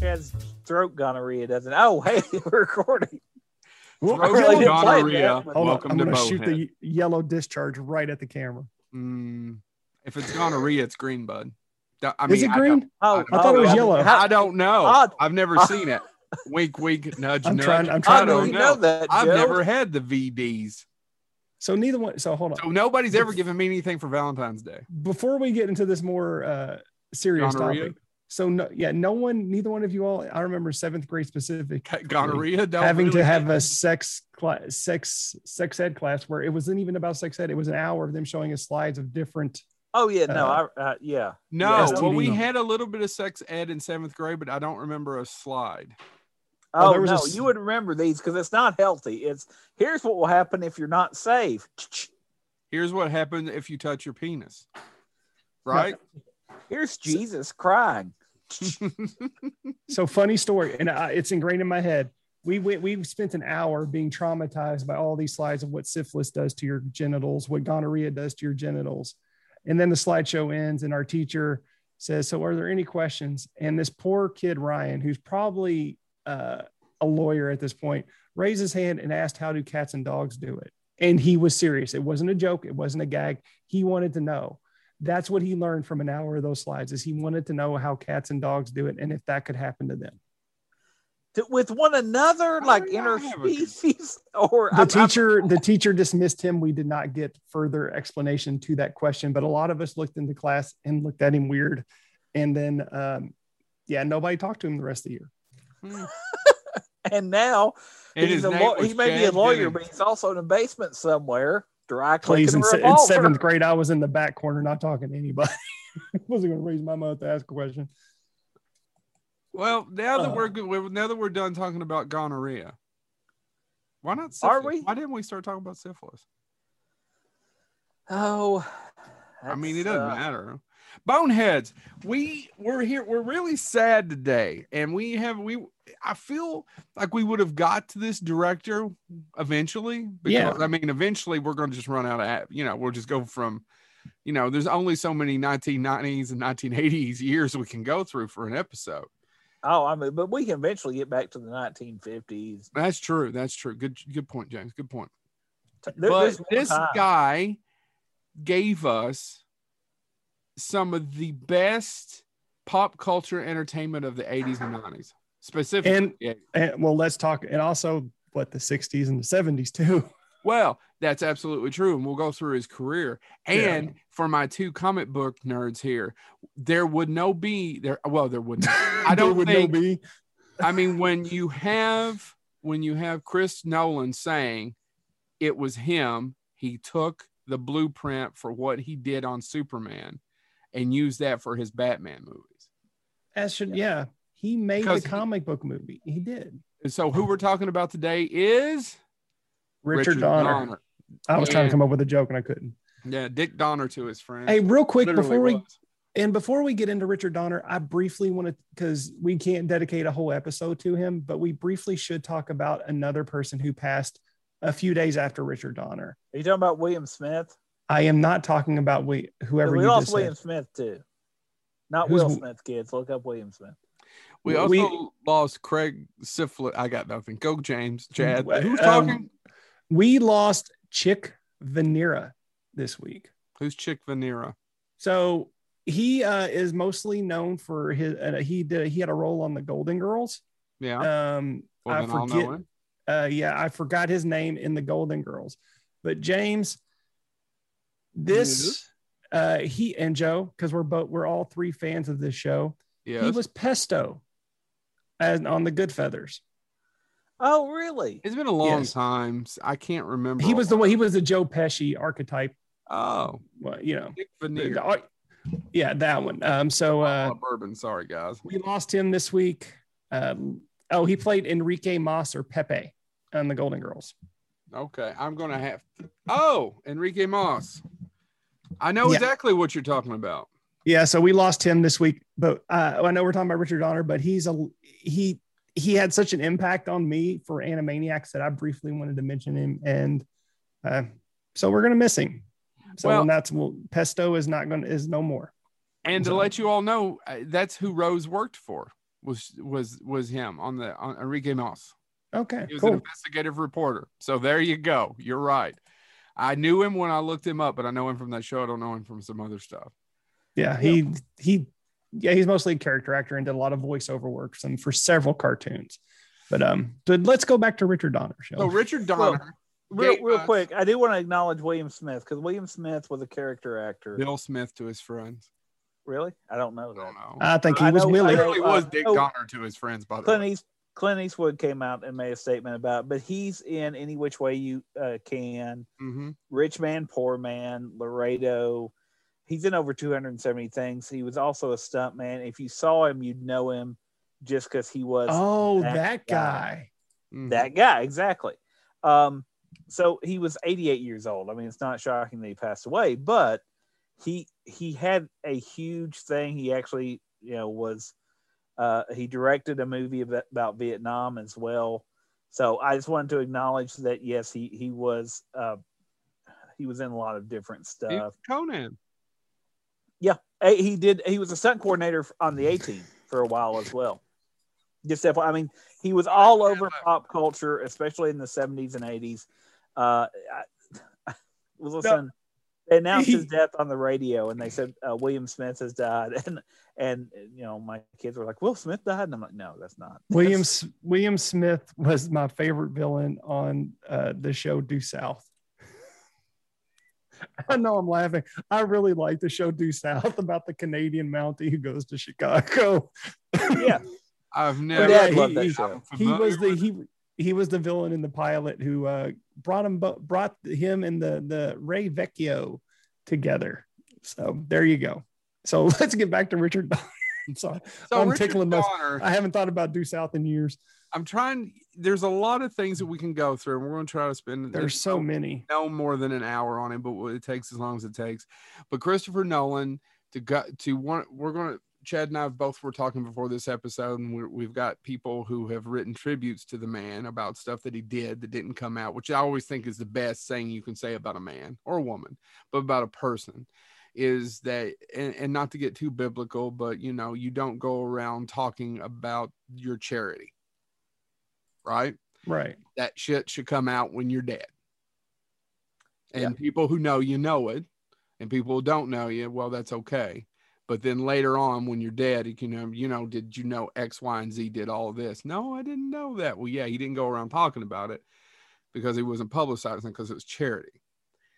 Chad's throat gonorrhea doesn't. Oh, hey, we're recording. Well, Throat really didn't play play that, Hold but- on, Welcome I'm to gonna shoot the yellow discharge right at the camera. Mm, if it's gonorrhea, it's green, bud. D- I mean, Is it green? don't- Oh, I thought it was oh, yellow. I don't know. Ah. I've never seen it. Wink, wink, nudge, I'm nudge. trying- I'm trying how to- do don't you know that? I've Joe? never had the VDs, So neither one. So hold on. so nobody's ever given me anything for Valentine's Day. Before we get into this more uh, serious Gonorrhea? topic, so no, yeah, no one, neither one of you all. I remember seventh grade specific Gonorrhea, having really to have get- a sex class, sex sex ed class where it wasn't even about sex ed. It was an hour of them showing us slides of different. Oh yeah, no, Uh, I uh, yeah. No, Yeah, well, we STD. had a little bit of sex ed in seventh grade, but I don't remember a slide. Oh, Oh, there was a no, you would remember these because it's not healthy. It's here's what will happen if you're not safe. Here's what happens if you touch your penis. Right? Here's Jesus crying. So funny story, and I, it's ingrained in my head. We went. We spent an hour being traumatized by all these slides of what syphilis does to your genitals, what gonorrhea does to your genitals, and then the slideshow ends, and our teacher says, "So, are there any questions?" And this poor kid Ryan, who's probably uh, a lawyer at this point, raised his hand and asked, "How do cats and dogs do it?" And he was serious. It wasn't a joke. It wasn't a gag. He wanted to know. That's what he learned from an hour of those slides. Is he wanted to know how cats and dogs do it, and if that could happen to them. With one another, like did I have a- interspecies, or the I'm- I'm- teacher the teacher dismissed him we did not get further explanation to that question but a lot of us looked into class and looked at him weird and then um yeah nobody talked to him the rest of the year and now And he's a name he may be a lawyer, Jennings. but he's also in a basement somewhere, dry please in, a se- in seventh grade i was in the back corner not talking to anybody wasn't going to raise my mouth to ask a question Well, now that Uh. we're good, now that we're done talking about gonorrhea, why not? Are syphilis? we? Why didn't we start talking about syphilis? Oh, I mean, it doesn't uh, matter. Boneheads, we we're here. We're really sad today, and we have we. I feel like we would have got to this director eventually. Because, Yeah. I mean, eventually we're going to just run out of. You know, we'll just go from. You know, there's only so many 1990s and 1980s years we can go through for an episode. Oh, I mean, but we can eventually get back to the 1950s. That's true. That's true. Good. Good point, James. Good point. There- but this time- guy gave us some of the best pop culture entertainment of the 80s and 90s specifically And- yeah. and well let's talk and also what the 60s and the 70s too well that's absolutely true and we'll go through his career Yeah. and for my two comic book nerds here there would no be there well there wouldn't i There don't would think no be I mean, when you have when you have Chris Nolan saying it was him, he took the blueprint for what he did on Superman and used that for his Batman movies. as should yeah he made Because the he- comic book movie he did And so, who we're talking about today is richard, donner. i was trying to come up with a joke and i couldn't Yeah, Dick Donner to his friend. hey real quick Literally before we was. And before we get into Richard Donner, I briefly want to, because we can't dedicate a whole episode to him, but we briefly should talk about another person who passed a few days after Richard Donner. Are you talking about William Smith? I am not talking about we, whoever we you lost just William said. Smith too. Not Who's Will Smith, kids. Look up William Smith. We also we- lost Craig Syphilis. I got nothing. Go, James. Chad. Um, Who's talking? We lost Chick Vennera this week. Who's Chick Vennera? So he uh, is mostly known for his, uh, he did, he had a role on the Golden Girls. Yeah. Um, well, I forget, uh yeah i forgot his name in the golden girls but james this uh he and joe because we're both we're all three fans of this show Yes. he was pesto as on the Goodfeathers Oh, really? It's been a long Yes. time. I can't remember. he was the one he was the joe pesci archetype Oh, well, you know Dick the- Veneer. the ar- yeah that one um so uh Oh, bourbon. Sorry, guys. we lost him this week um oh he played enrique mas or pepe on the golden girls Okay, I'm gonna have. Oh, Enrique Mas. I know Yeah. exactly what you're talking about. Yeah, so we lost him this week, but uh, I know we're talking about Richard Donner, but he's a he he had such an impact on me for Animaniacs that I briefly wanted to mention him, and uh, so we're gonna miss him. So Well- that's well, Pesto is not gonna is no more. And to let you all know, uh, that's who Rose worked for was was was him on the on Enrique Mas. Okay, He was an investigative reporter. So there you go. You're right. I knew him when I looked him up, but I know him from that show. I don't know him from some other stuff. Yeah, he he yeah, he's mostly a character actor and did a lot of voiceover works and for several cartoons. But um, but let's go back to Richard Donner show. So Richard Well, Donner, Real, real us quick, I do want to acknowledge William Smith because William Smith was a character actor. Bill Smith to his friends. Really? I don't know I don't know. I think he I was know- I Willie. know- Clearly was uh, Dick oh. Donner to his friends, by the Clint, way. East, Clint Eastwood came out and made a statement about, but he's in any which way you uh, can. hmm Rich Man, Poor Man, Laredo. He's in over 270 things. He was also a stunt man. If you saw him, you'd know him just because he was Oh, that that guy. guy. Mhm. that guy. Exactly. Um, so he was 88 years old. I mean, it's not shocking that he passed away, but he he had a huge thing. He actually, you know, was uh, he directed a movie about, about Vietnam as well. So I just wanted to acknowledge that yes, he he was uh, he was in a lot of different stuff. Conan. Uh, He did. He was a stunt coordinator on the A Team for a while as well. Just that, I mean, he was all over pop culture, especially in the seventies and eighties. Uh, I, I was listening. They announced his death on the radio, and they said uh, William Smith has died, and and you know my kids were like, "Will Smith died?" And I'm like, "No, that's not." William William Smith was my favorite villain on uh, the show Due South. I know I'm laughing. I really like the show Due South about the Canadian Mountie who goes to Chicago. yeah, I've my never. dad he- loved that he- show. He was the he he was the villain in the pilot who uh, brought him bo- brought him and the the Ray Vecchio together. So there you go. So let's get back to Richard. Donner. I'm sorry, So I'm Richard tickling my- Donner, I haven't thought about Due South in years. I'm trying. There's a lot of things that we can go through, and we're going to try to spend. There's so no, many. no more than an hour on it, but it takes as long as it takes. But Christopher Nolan to go to one. We're going to. Chad and I both were talking before this episode, and we're, we've got people who have written tributes to the man about stuff that he did that didn't come out, which I always think is the best thing you can say about a man or a woman, but about a person is that, and, and not to get too biblical, but you know, you don't go around talking about your charity, right? Right. that shit should come out when you're dead. And Yeah. people who know you know it, and people who don't know you, well, that's okay. But then later on, when you're dead, you can, um, you know, did you know X, Y, and Z did all of this? No, I didn't know that. Well, yeah, he didn't go around talking about it because he wasn't publicizing because it was charity.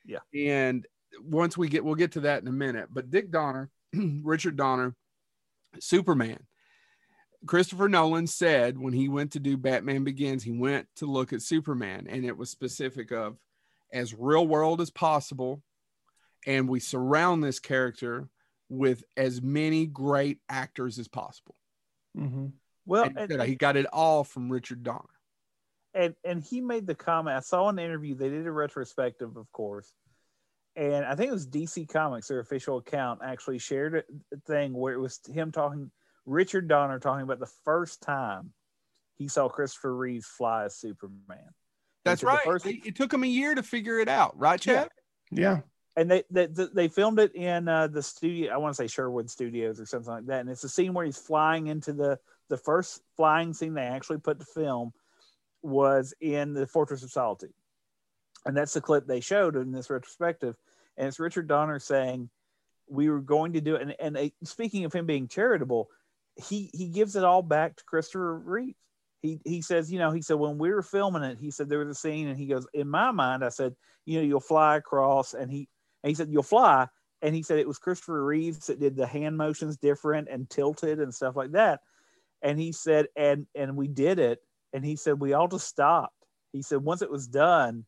Yeah. And once we get, we'll get to that in a minute. But Dick Donner, Richard Donner, Superman. Christopher Nolan said when he went to do Batman Begins, he went to look at Superman, and it was specific of as real world as possible, and we surround this character with as many great actors as possible. Mhm. well, And he and, he got it all from Richard Donner. and and he made the comment. I saw an interview. They did a retrospective, of course, and I think it was DC Comics, their official account, actually shared a thing where it was him talking, Richard Donner talking about the first time he saw Christopher Reeves fly as Superman. That's right. first- it, it took him a year to figure it out, right, Chad? Yeah. and they they, they filmed it in uh, the studio. I want to say Sherwood Studios or something like that. And it's a scene where he's flying into the the first flying scene they actually put to film was in the Fortress of Solitude, and that's the clip they showed in this retrospective. And it's Richard Donner saying, "We were going to do it." And and uh, speaking of him being charitable, he he gives it all back to Christopher Reeves. He he says, you know, he said when we were filming it, he said there was a scene, and he goes, in my mind, I said, you know, you'll fly across, and he and he said, You'll fly. And he said it was Christopher Reeves that did the hand motions different and tilted and stuff like that. And he said, and and we did it. And he said, we all just stopped. He said, once it was done,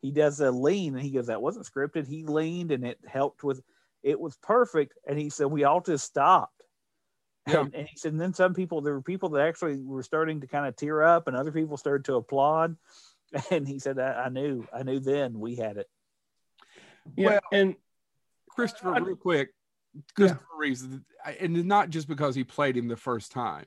he does a lean and he goes, That wasn't scripted. He leaned and it helped with it was perfect. And he said, We all just stopped. Yeah. And, and he said, and then some people, there were people that actually were starting to kind of tear up, and other people started to applaud. And he said, I, I knew, I knew then we had it. Yeah. Well, and Christopher, I- real quick, Christopher Reeves, and not just because he played him the first time.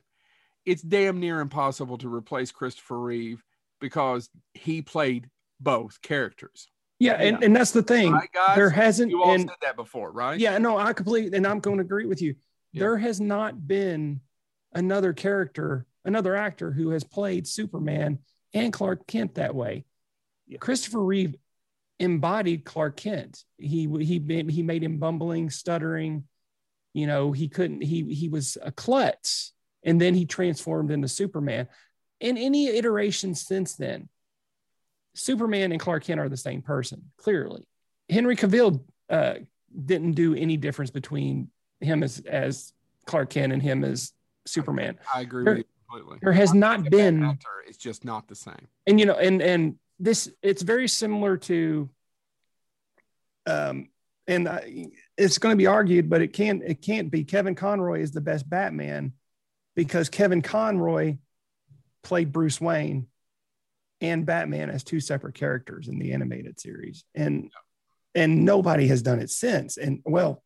It's damn near impossible to replace Christopher Reeve because he played both characters. yeah, and, and that's the thing. Right, guys? There hasn't You all and said that before, right? yeah, no, I completely and I'm going to agree with you. Yeah. There has not been another character, another actor who has played Superman and Clark Kent that way. Yeah. Christopher Reeve embodied Clark Kent. He he made- he made him bumbling, stuttering. You know, he couldn't. He he was a klutz, and then he transformed into Superman. In any iteration since then, Superman and Clark Kent are the same person. Clearly, Henry Cavill uh, didn't do any difference between him as as Clark Kent and him as Superman. I agree There- with you completely. There has I'm not been actor. It's just not the same. and you know and and this it's very similar to um and I, it's going to be argued but it can't it can't be kevin conroy is the best batman because kevin conroy played bruce wayne and batman as two separate characters in the animated series and and nobody has done it since and well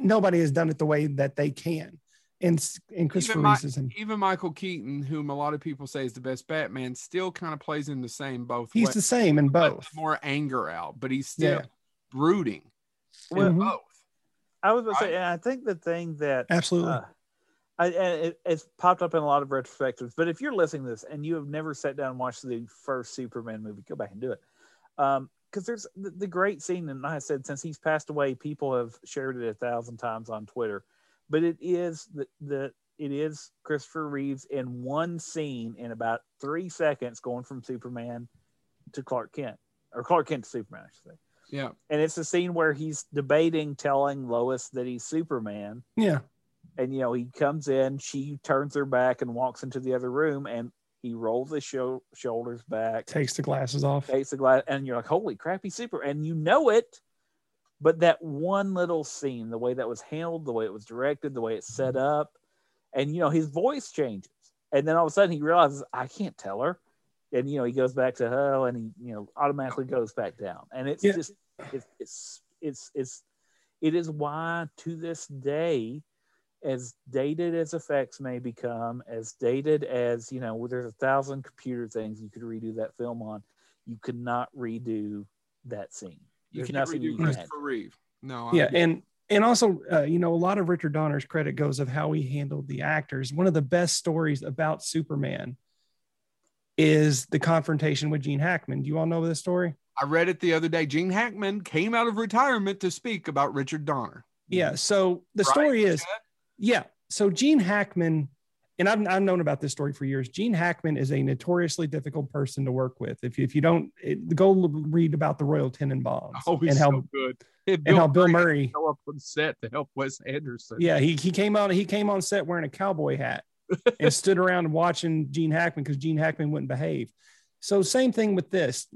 nobody has done it the way that they can and and christopher Mi- Reeves is in, Even Michael Keaton, whom a lot of people say is the best Batman, still kind of plays in the same both he's ways. the same in Let both more anger out, but he's still Yeah. brooding Well, in Mhm. both. I was going to say, and I think the thing that absolutely uh, I, and it, it's popped up in a lot of retrospectives. But if you're listening to this and you have never sat down and watched the first Superman movie, go back and do it. Because there's the, the great scene, and I said, since he's passed away, people have shared it a thousand times on Twitter. But it is the, the it is Christopher Reeves in one scene in about three seconds, going from Superman to Clark Kent, or Clark Kent to Superman, I should say. Yeah. And it's a scene where he's debating telling Lois that he's Superman yeah and you know he comes in she turns her back and walks into the other room and he rolls his sho- shoulders back. Takes the glasses off. Takes the glass and you're like holy crap he's super and you know it but that one little scene the way that was handled the way it was directed the way it's set mm-hmm. up and you know his voice changes and then all of a sudden he realizes i can't tell her and you know he goes back to hell and he you know automatically goes back down and it's Yeah. just it's it's it's it's it is why to this day as dated as effects may become as dated as you know there's a thousand computer things you could redo that film on you could not redo that scene You There's can't nothing redo you can Christopher Reeve. No. I- yeah and and also uh, you know a lot of richard donner's credit goes of how he handled the actors one of the best stories about superman is the confrontation with gene hackman do you all know this story I read it the other day. Gene Hackman came out of retirement to speak about Richard Donner. yeah so the Right, story is Chad? Yeah so gene hackman and I've, I've known about this story for years gene hackman is a notoriously difficult person to work with if you, if you don't it, go read about the royal tenenbaums Oh, and how so good. and how bill murray show up on set to help Wes Anderson. Yeah, he, he came out he came on set wearing a cowboy hat and stood around watching Gene Hackman because Gene Hackman wouldn't behave. So same thing with this.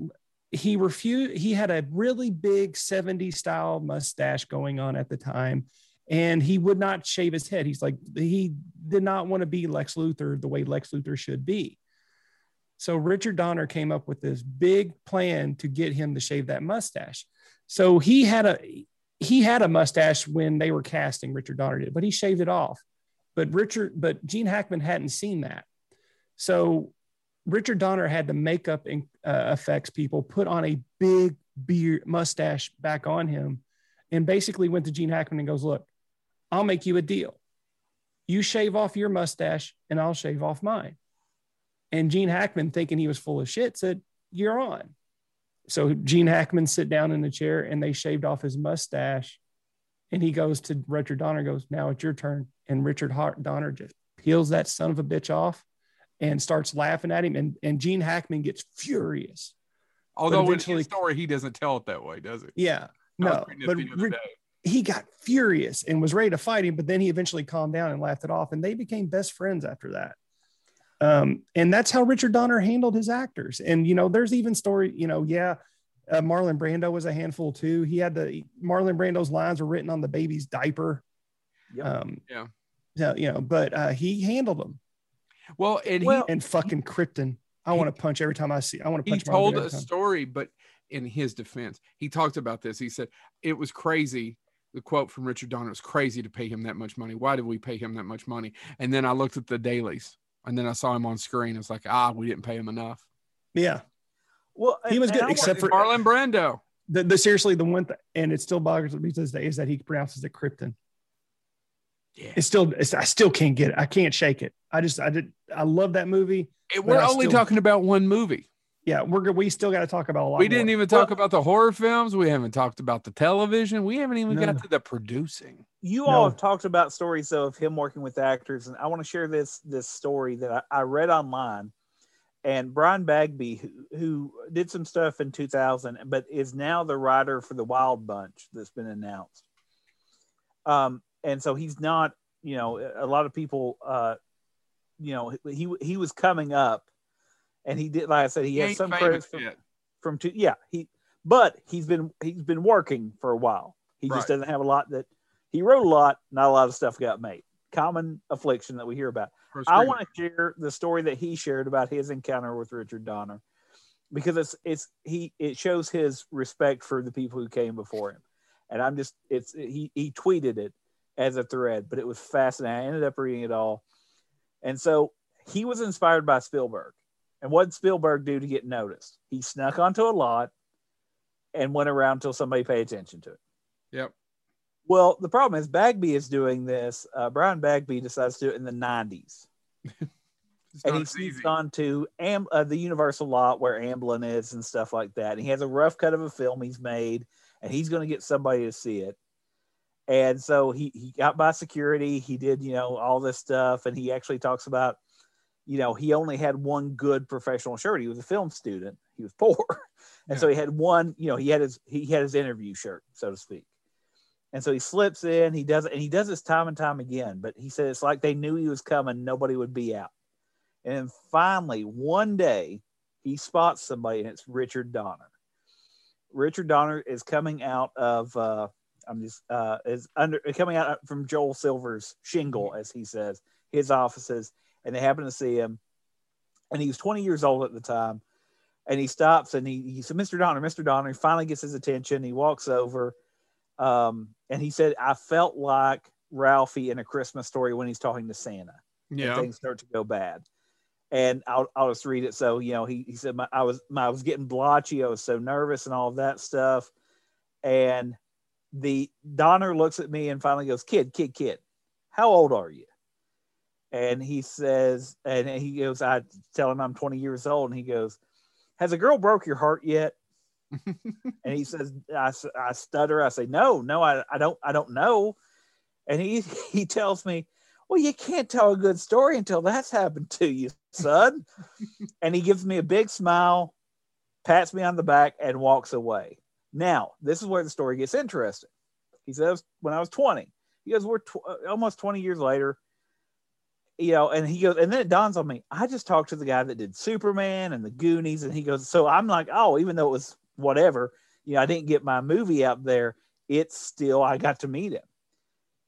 He refused. He had a really big 70s style mustache going on at the time, and he would not shave his head. He's like he did not want to be Lex Luthor the way Lex Luthor should be. So Richard Donner came up with this big plan to get him to shave that mustache. So he had a he had a mustache when they were casting Richard Donner did, but he shaved it off. But Richard, but Gene Hackman hadn't seen that. So Richard Donner had the makeup and uh, effects people put on a big beard mustache back on him and basically went to Gene Hackman and goes, Look, I'll make you a deal. You shave off your mustache and I'll shave off mine. And Gene Hackman, thinking he was full of shit, said, You're on. So Gene Hackman sit down in the chair and they shaved off his mustache. And he goes to Richard Donner, goes, Now it's your turn. And Richard Har- Donner just peels that son of a bitch off and starts laughing at him. And, and Gene Hackman gets furious. Although in his story, he doesn't tell it that way, does he? Yeah. No, but the other Ri- day. He got furious and was ready to fight him, but then he eventually calmed down and laughed it off. And they became best friends after that. Um, and that's how Richard Donner handled his actors. And, you know, there's even story, you know, yeah, uh, Marlon Brando was a handful too. He had the Marlon Brando's lines were written on the baby's diaper. Yep. Um, Yeah. So, you know, but uh, he handled them. Well, and Well- And fucking Krypton. I want to punch every time I see. I want to he, he told a time. story, but in his defense, he talked about this. He said it was crazy. The quote from Richard Donner was crazy to pay him that much money. Why did we pay him that much money? And then I looked at the dailies and then I saw him on screen. It's like, ah, we didn't pay him enough. Yeah. well He was good, except for- Marlon Brando. The, the seriously, the one, th- and it still bothers me to this day, is that he pronounces it Krypton. Yeah. It's still, it's, I still can't get it. I can't shake it. I just, I did, I love that movie. And we're only still- talking about one movie. Yeah, we're good. We still got to talk about a lot. We didn't more. even talk Well- about the horror films. We haven't talked about the television. We haven't even No. got to the producing. You No. all have talked about stories though of him working with actors, and I want to share this this story that I, I read online. And Brian Bagby, who, who did some stuff in 2000, but is now the writer for the Wild Bunch that's been announced. Um, and so he's not, you know, a lot of people, uh, you know, he he was coming up, and he did, like I said, he, has ain't some credits from, from two, yeah, he, but he's been he's been working for a while. He Right. just doesn't have a lot that he wrote a lot, not a lot of stuff got made. Common affliction that we hear about. I want to share the story that he shared about his encounter with Richard Donner because it's it's he it shows his respect for the people who came before him. And I'm just it's he he tweeted it as a thread, but it was fascinating. I ended up reading it all. And so he was inspired by Spielberg. And what did Spielberg do to get noticed? He snuck onto a lot and went around until somebody paid attention to it. Yep. Well, the problem is Bagby is doing this. Uh, Brian Bagby decides to do it in the 90s and he sneaks easy. on to Am- uh, the Universal lot where Amblin is and stuff like that. And he has a rough cut of a film he's made, and he's going to get somebody to see it. And so he he got by security. He did you know all this stuff, and he actually talks about, you know, he only had one good professional shirt. He was a film student. He was poor, and so he had one. You know, he had his he had his interview shirt, so to speak. And so he slips in. He does it, and he does this time and time again. But he said it's like they knew he was coming. Nobody would be out. And then finally, one day, he spots somebody, and it's Richard Donner. Richard Donner is coming out of, uh, I'm just, uh, is under coming out from Joel Silver's shingle, as he says, his offices, and they happen to see him. And he was 20 years old at the time. And he stops and he, he said, Mr. Donner, Mr. Donner. He finally gets his attention. He walks over. Um, and he said, I felt like Ralphie in a Christmas story when he's talking to Santa Yeah. things start to go bad. And I'll, I'll just read it. So, you know, he, he said, my, I was, my, I was getting blotchy. I was so nervous and all of that stuff. And the Donner looks at me and finally goes, kid, kid, kid, how old are you? And he says, and he goes, I tell him I'm 20 years old. And he goes, has a girl broke your heart yet? and he says, I, I stutter. I say, no, no, I, I don't, I don't know. And he, he tells me, well, you can't tell a good story until that's happened to you, son. and he gives me a big smile, pats me on the back, and walks away. Now, this is where the story gets interesting. He says, when I was 20, he goes, we're tw- uh, almost 20 years later, you know, and he goes, and then it dawns on me, I just talked to the guy that did Superman and the Goonies. And he goes, so I'm like, oh, even though it was whatever, you know, I didn't get my movie out there, it's still, I got to meet him.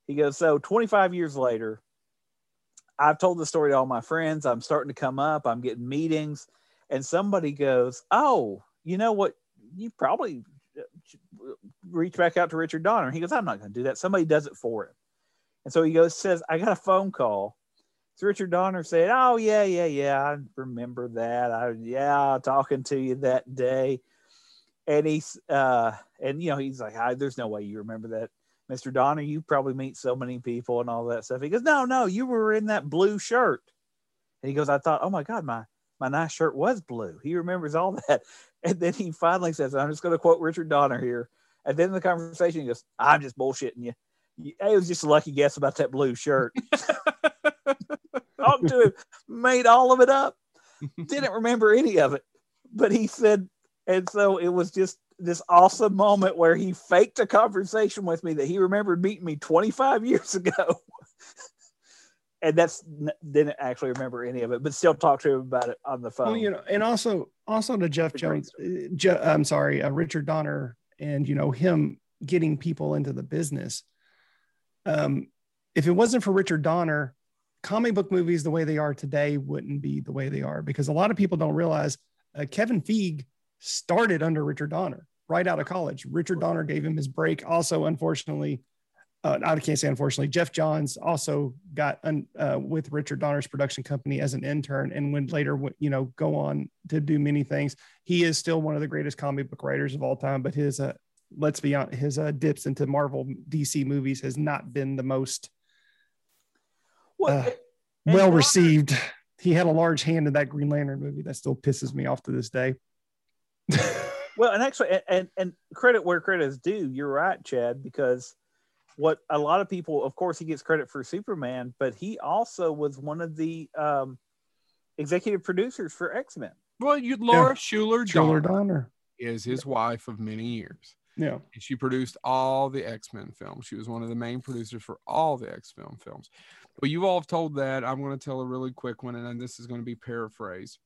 He goes, so 25 years later, I've told the story to all my friends. I'm starting to come up. I'm getting meetings, and somebody goes, "Oh, you know what? You probably reach back out to Richard Donner." He goes, "I'm not going to do that. Somebody does it for him." And so he goes, says, "I got a phone call." So Richard Donner said, "Oh yeah, yeah, yeah. I remember that. I yeah, talking to you that day." And he's uh, and you know, he's like, I, "There's no way you remember that." Mr. Donner, you probably meet so many people and all that stuff. He goes, No, no, you were in that blue shirt. And he goes, I thought, oh my God, my my nice shirt was blue. He remembers all that. And then he finally says, I'm just gonna quote Richard Donner here. And then the conversation, he goes, I'm just bullshitting. You- It was just a lucky guess about that blue shirt. Talked to him, made all of it up, didn't remember any of it. But he said, and so it was just this awesome moment where he faked a conversation with me that he remembered meeting me 25 years ago. and that's didn't actually remember any of it, but still talked to him about it on the phone. Well, you know, and also also to Jeff It's a great Jones, uh, Je- I'm sorry, uh, Richard Donner, and you know him getting people into the business. Um, if it wasn't for Richard Donner, comic book movies the way they are today wouldn't be the way they are because a lot of people don't realize uh, Kevin Feige started under Richard Donner right out of college. Richard Donner gave him his break. Also, unfortunately, uh, I can't say unfortunately, Geoff Johns also got un, uh, with Richard Donner's production company as an intern and would later, you know, go on to do many things. He is still one of the greatest comic book writers of all time, but his, uh, let's be honest, his uh, dips into Marvel DC movies has not been the most Well, Uh, well Donner- received. He had a large hand in that Green Lantern movie. That still pisses me off to this day. Well, and actually, and, and and credit where credit is due. You're right, Chad, because what a lot of people, of course, he gets credit for Superman, but he also was one of the um, executive producers for X Men. Well, you Laura Shuler Shuler Donner Donner. is his wife of many years. Yeah. And she produced all the X-Men films. She was one of the main producers for all the X-Men films. Well, you all have told that. I'm going to tell a really quick one, and then this is going to be paraphrased.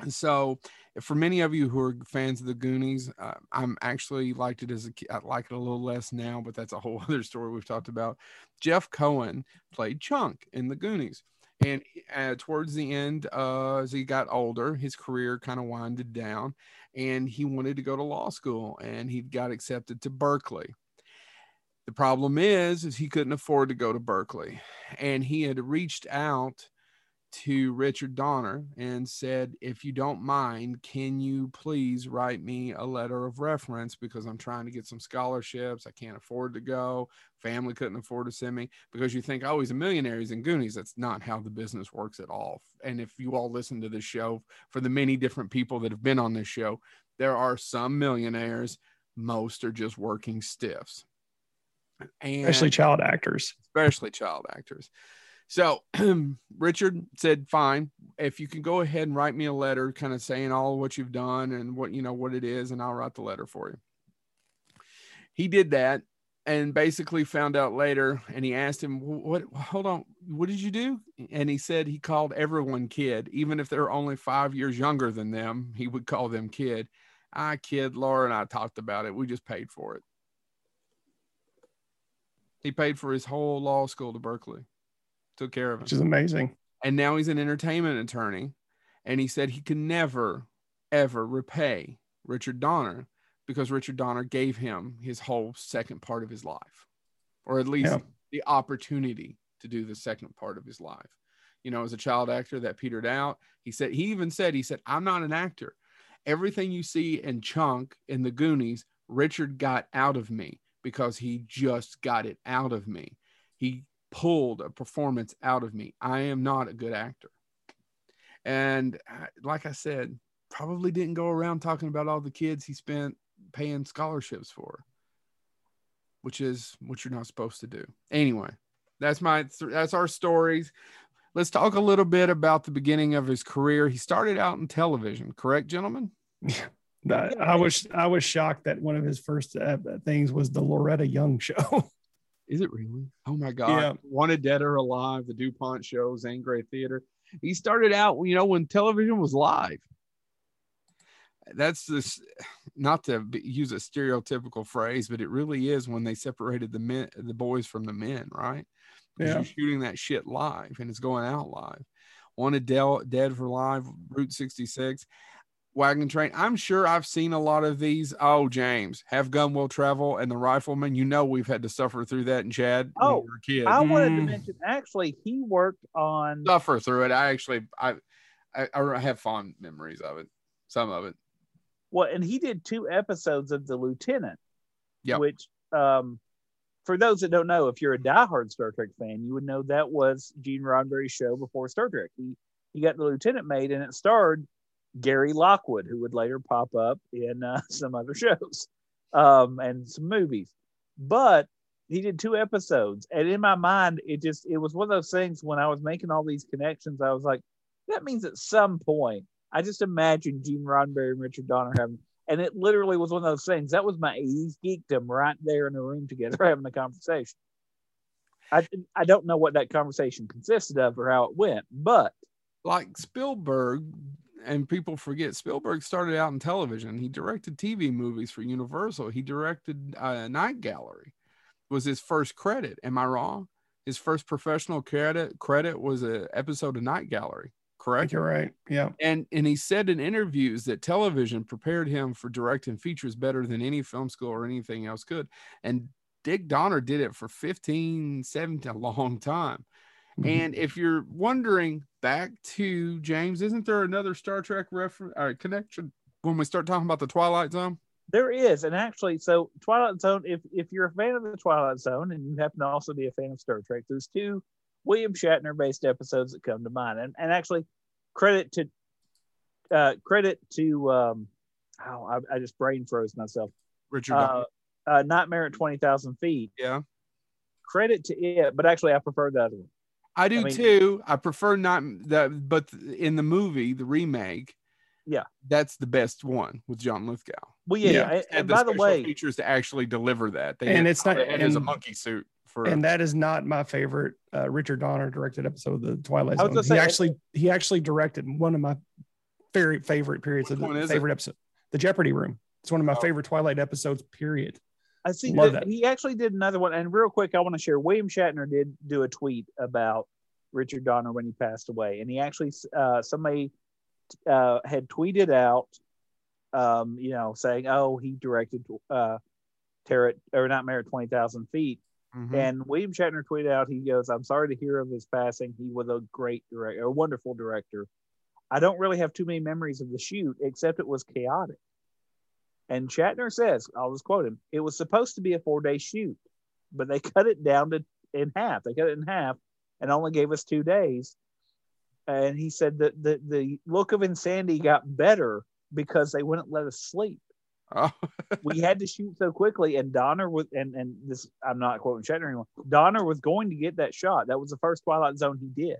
And so, for many of you who are fans of the Goonies, uh, I'm actually liked it as a kid. I like it a little less now, but that's a whole other story we've talked about. Jeff Cohen played Chunk in the Goonies, and uh, towards the end, uh, as he got older, his career kind of winded down, and he wanted to go to law school, and he got accepted to Berkeley. The problem is, is he couldn't afford to go to Berkeley, and he had reached out to Richard Donner and said, If you don't mind, can you please write me a letter of reference because I'm trying to get some scholarships. I can't afford to go. Family couldn't afford to send me because you think, oh, he's a millionaire. He's in Goonies. That's not how the business works at all. And if you all listen to this show, for the many different people that have been on this show, there are some millionaires, most are just working stiffs. And Especially child actors. especially child actors. So Richard said, "Fine, if you can go ahead and write me a letter, kind of saying all what you've done and what you know what it is, and I'll write the letter for you." He did that, and basically found out later. And he asked him, "What? Hold on, what did you do?" And he said he called everyone kid, even if they're only five years younger than them. He would call them kid. I kid, Laura and I talked about it. We just paid for it. He paid for his whole law school to Berkeley. Took care of him Which is amazing. and now he's an entertainment attorney and he said he can never ever repay richard donner because richard donner gave him his whole second part of his life or at least Yeah. the opportunity to do the second part of his life you know as a child actor that petered out he said he even said he said i'm not an actor everything you see in chunk in the goonies richard got out of me because he just got it out of me he pulled a performance out of me. I am not a good actor. And uh, like I said, probably didn't go around talking about all the kids he spent paying scholarships for, which is what you're not supposed to do. Anyway, that's my that's our stories. Let's talk a little bit about the beginning of his career. He started out in television, correct, gentlemen? That- I was I was shocked that one of his first uh, things was the Loretta Young show. Is it really? Oh my God. Yeah. Wanted Dead or Alive, the DuPont show, Zane Grey Theater. He started out, you know, when television was live. That's this, not to use a stereotypical phrase, but it really is when they separated the men, the boys from the men, right? 'Cause Yeah. You're shooting that shit live and it's going out live. Wanted Del, Dead for Live, Route 66. Wagon Train. I'm sure I've seen a lot of these. Oh, James, Have Gun Will Travel and The Rifleman. You know we've had to suffer through that in Chad when Oh, we were a kid. I wanted to Mm. mention actually he worked on Suffer through it. I actually, I, I, I have fond memories of it. Some of it. well, and he did two episodes of The Lieutenant. Yep. Which, um, for those that don't know, if you're a diehard Star Trek fan, you would know that was Gene Roddenberry's show before Star Trek. He he got The Lieutenant made, and it starred Gary Lockwood, who would later pop up in uh, some other shows um, and some movies. But he did two episodes, and in my mind, it just it was one of those things when I was making all these connections, I was like, that means at some point, I just imagined Gene Roddenberry and Richard Donner having, and it literally was one of those things. That was my 80s geekdom right there in the room together having a conversation. I I don't know what that conversation consisted of or how it went, but Like Spielberg, and people forget Spielberg started out in television. He directed TV movies for Universal. He directed uh, Night Gallery. Was his first credit? Am I wrong? His first professional credit credit was an episode of Night Gallery. Correct. you're right. Yeah. and and he said in interviews that television prepared him for directing features better than any film school or anything else could and dick donner did it for 15 17 a long time Mm-hmm. and if you're wondering back to james isn't there another star trek reference or connection when we start talking about the twilight zone there is, and actually, so Twilight Zone. If if you're a fan of the Twilight Zone and you happen to also be a fan of Star Trek, there's two William Shatner based episodes that come to mind, and and actually credit to uh, credit to um, oh, I, I just brain froze myself. Richard. Uh, uh, Nightmare at twenty thousand feet. yeah. Credit to it, but actually I prefer the other one. I do I mean- too. I prefer not that, but in the movie, the remake, Yeah. that's the best one with John Lithgow. Well, yeah. Yeah. yeah. And, Had and by the way, features to actually deliver that, they And it's not- all they had a monkey suit for. and that is not my favorite uh, Richard Donner directed episode of the Twilight Zone. gonna He say- actually he actually directed one of my very favorite periods of the is it? favorite episode, the Jeopardy Room. It's one of my Oh. favorite Twilight episodes. Period. I see Love that that. he actually did another one. And real quick, I want to share. William Shatner did do a tweet about Richard Donner when he passed away, and he actually uh, somebody uh, had tweeted out, um, you know, saying, "Oh, he directed uh, Terror or Nightmare at Twenty Thousand Feet." Mhm. And William Shatner tweeted out, he goes, I'm sorry to hear of his passing. He was a great director, a wonderful director. I don't really have too many memories of the shoot, except it was chaotic. And Shatner says, I'll just quote him, it was supposed to be a four day shoot, but they cut it down to in half. They cut it in half and only gave us two days. And he said that the, the look of insanity got better because they wouldn't let us sleep Oh, we had to shoot so quickly, and Donner was, and and this I'm not quoting Shatner anymore. Donner was going to get that shot. That was the first Twilight Zone he did.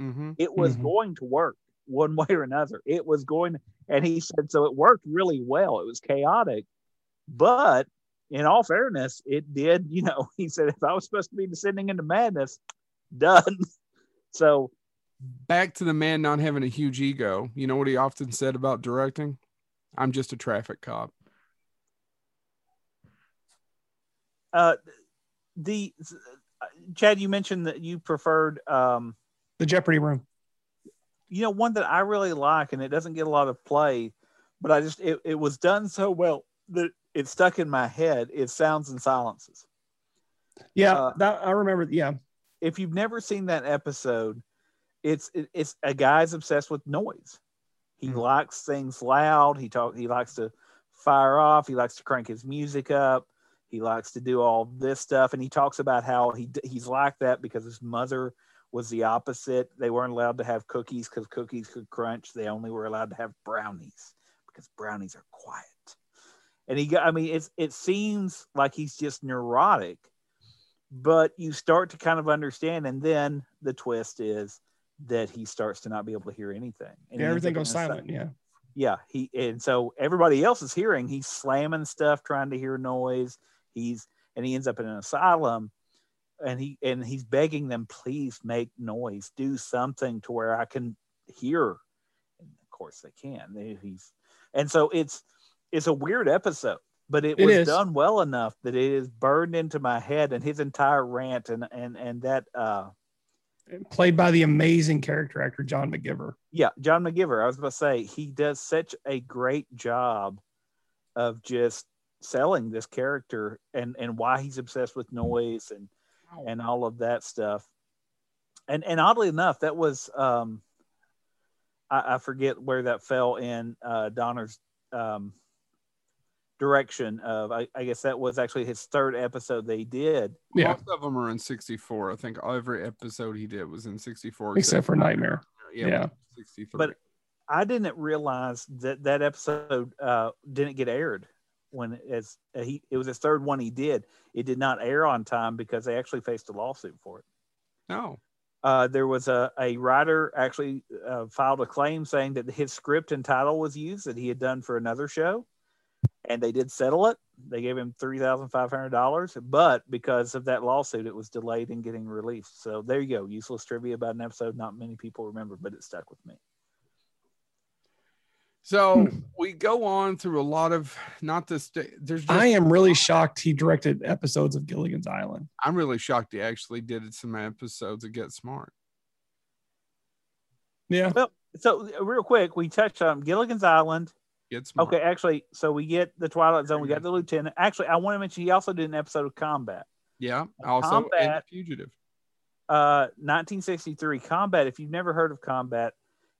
mhm. It was Mhm. going to work one way or another. It was going, and he said so. It worked really well. It was chaotic, but in all fairness, it did. You know, he said if I was supposed to be descending into madness, done. So Back to the man not having a huge ego. You know what he often said about directing? I'm just a traffic cop. uh, the Chad, you mentioned that you preferred. Um, The Jeopardy Room. You know one that i really like and it doesn't get a lot of play but i just it, it was done so well that it stuck in my head. It sounds and silences. Yeah, Uh, that I remember. Yeah, if you've never seen that episode it's it, it's a guy's obsessed with noise. He Hmm. likes things loud. He talk he likes to fire off. He likes to crank his music up. He likes to do all this stuff. And he talks about how he he's like that because his mother was the opposite. They weren't allowed to have cookies because cookies could crunch. They only were allowed to have brownies because brownies are quiet. And he got i mean it's it seems like he's just neurotic but you start to kind of understand and then the twist is that he starts to not be able to hear anything and ends everything goes silent. Yeah, yeah he and so everybody else is hearing. He's slamming stuff trying to hear noise. He's and he ends up in an asylum and he and he's begging them please make noise do something to where i can hear and of course they can they, he's and so it's it's a weird episode but it It was is. done well enough that it is burned into my head and his entire rant and and and that uh played by the amazing character actor John McGiver. yeah, John McGiver. I was about to say he does such a great job of just selling this character and and why he's obsessed with noise and and all of that stuff. And and oddly enough, that was um I, I forget where that fell in uh Donner's um direction of I, I guess that was actually his third episode they did. Yeah, Most of them are in 64. I think every episode he did was in 64. except for Nightmare. Yeah. Yeah. 63. But I didn't realize that that episode uh, didn't get aired when it's uh, he it was his third one he did. It did not air on time because they actually faced a lawsuit for it. no. Uh, there was a, a writer actually uh, filed a claim saying that his script and title was used that he had done for another show, and they did settle it. They gave him three thousand five hundred dollars, but because of that lawsuit, it was delayed in getting released. So there you go, useless trivia about an episode not many people remember, but it stuck with me. So Hmm. we go on through a lot of not this. There's just, I am really shocked he directed episodes of Gilligan's Island. I'm really shocked he actually did some episodes of Get Smart. Yeah, Well, So real quick, we touched on Gilligan's Island. Get Smart. Okay, actually, so we get the Twilight Zone. We got the Lieutenant. Actually, I want to mention he also did an episode of Combat. Yeah. Also, and Combat. Fugitive. Uh, 1963 Combat. If you've never heard of Combat,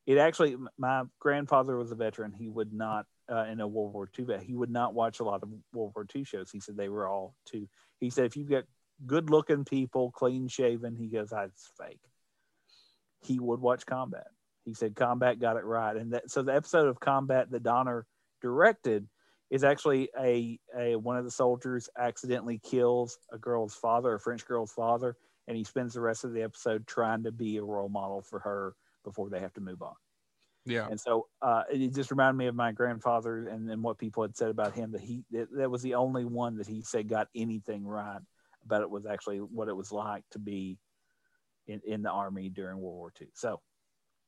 it actually my grandfather was a veteran. He would not uh, in a World War II. He would not watch a lot of World War II shows. He said they were all too. He said if you've got good looking people, clean shaven. He goes, "That's fake." He would watch Combat. He said Combat got it right, and that so the episode of Combat that Donner directed is actually a, a one of the soldiers accidentally kills a girl's father, a French girl's father, and he spends the rest of the episode trying to be a role model for her before they have to move on. Yeah. And so uh, it just reminded me of my grandfather and then what people had said about him that he that, that was the only one that he said got anything right about it was actually what it was like to be in, in the army during World War II. So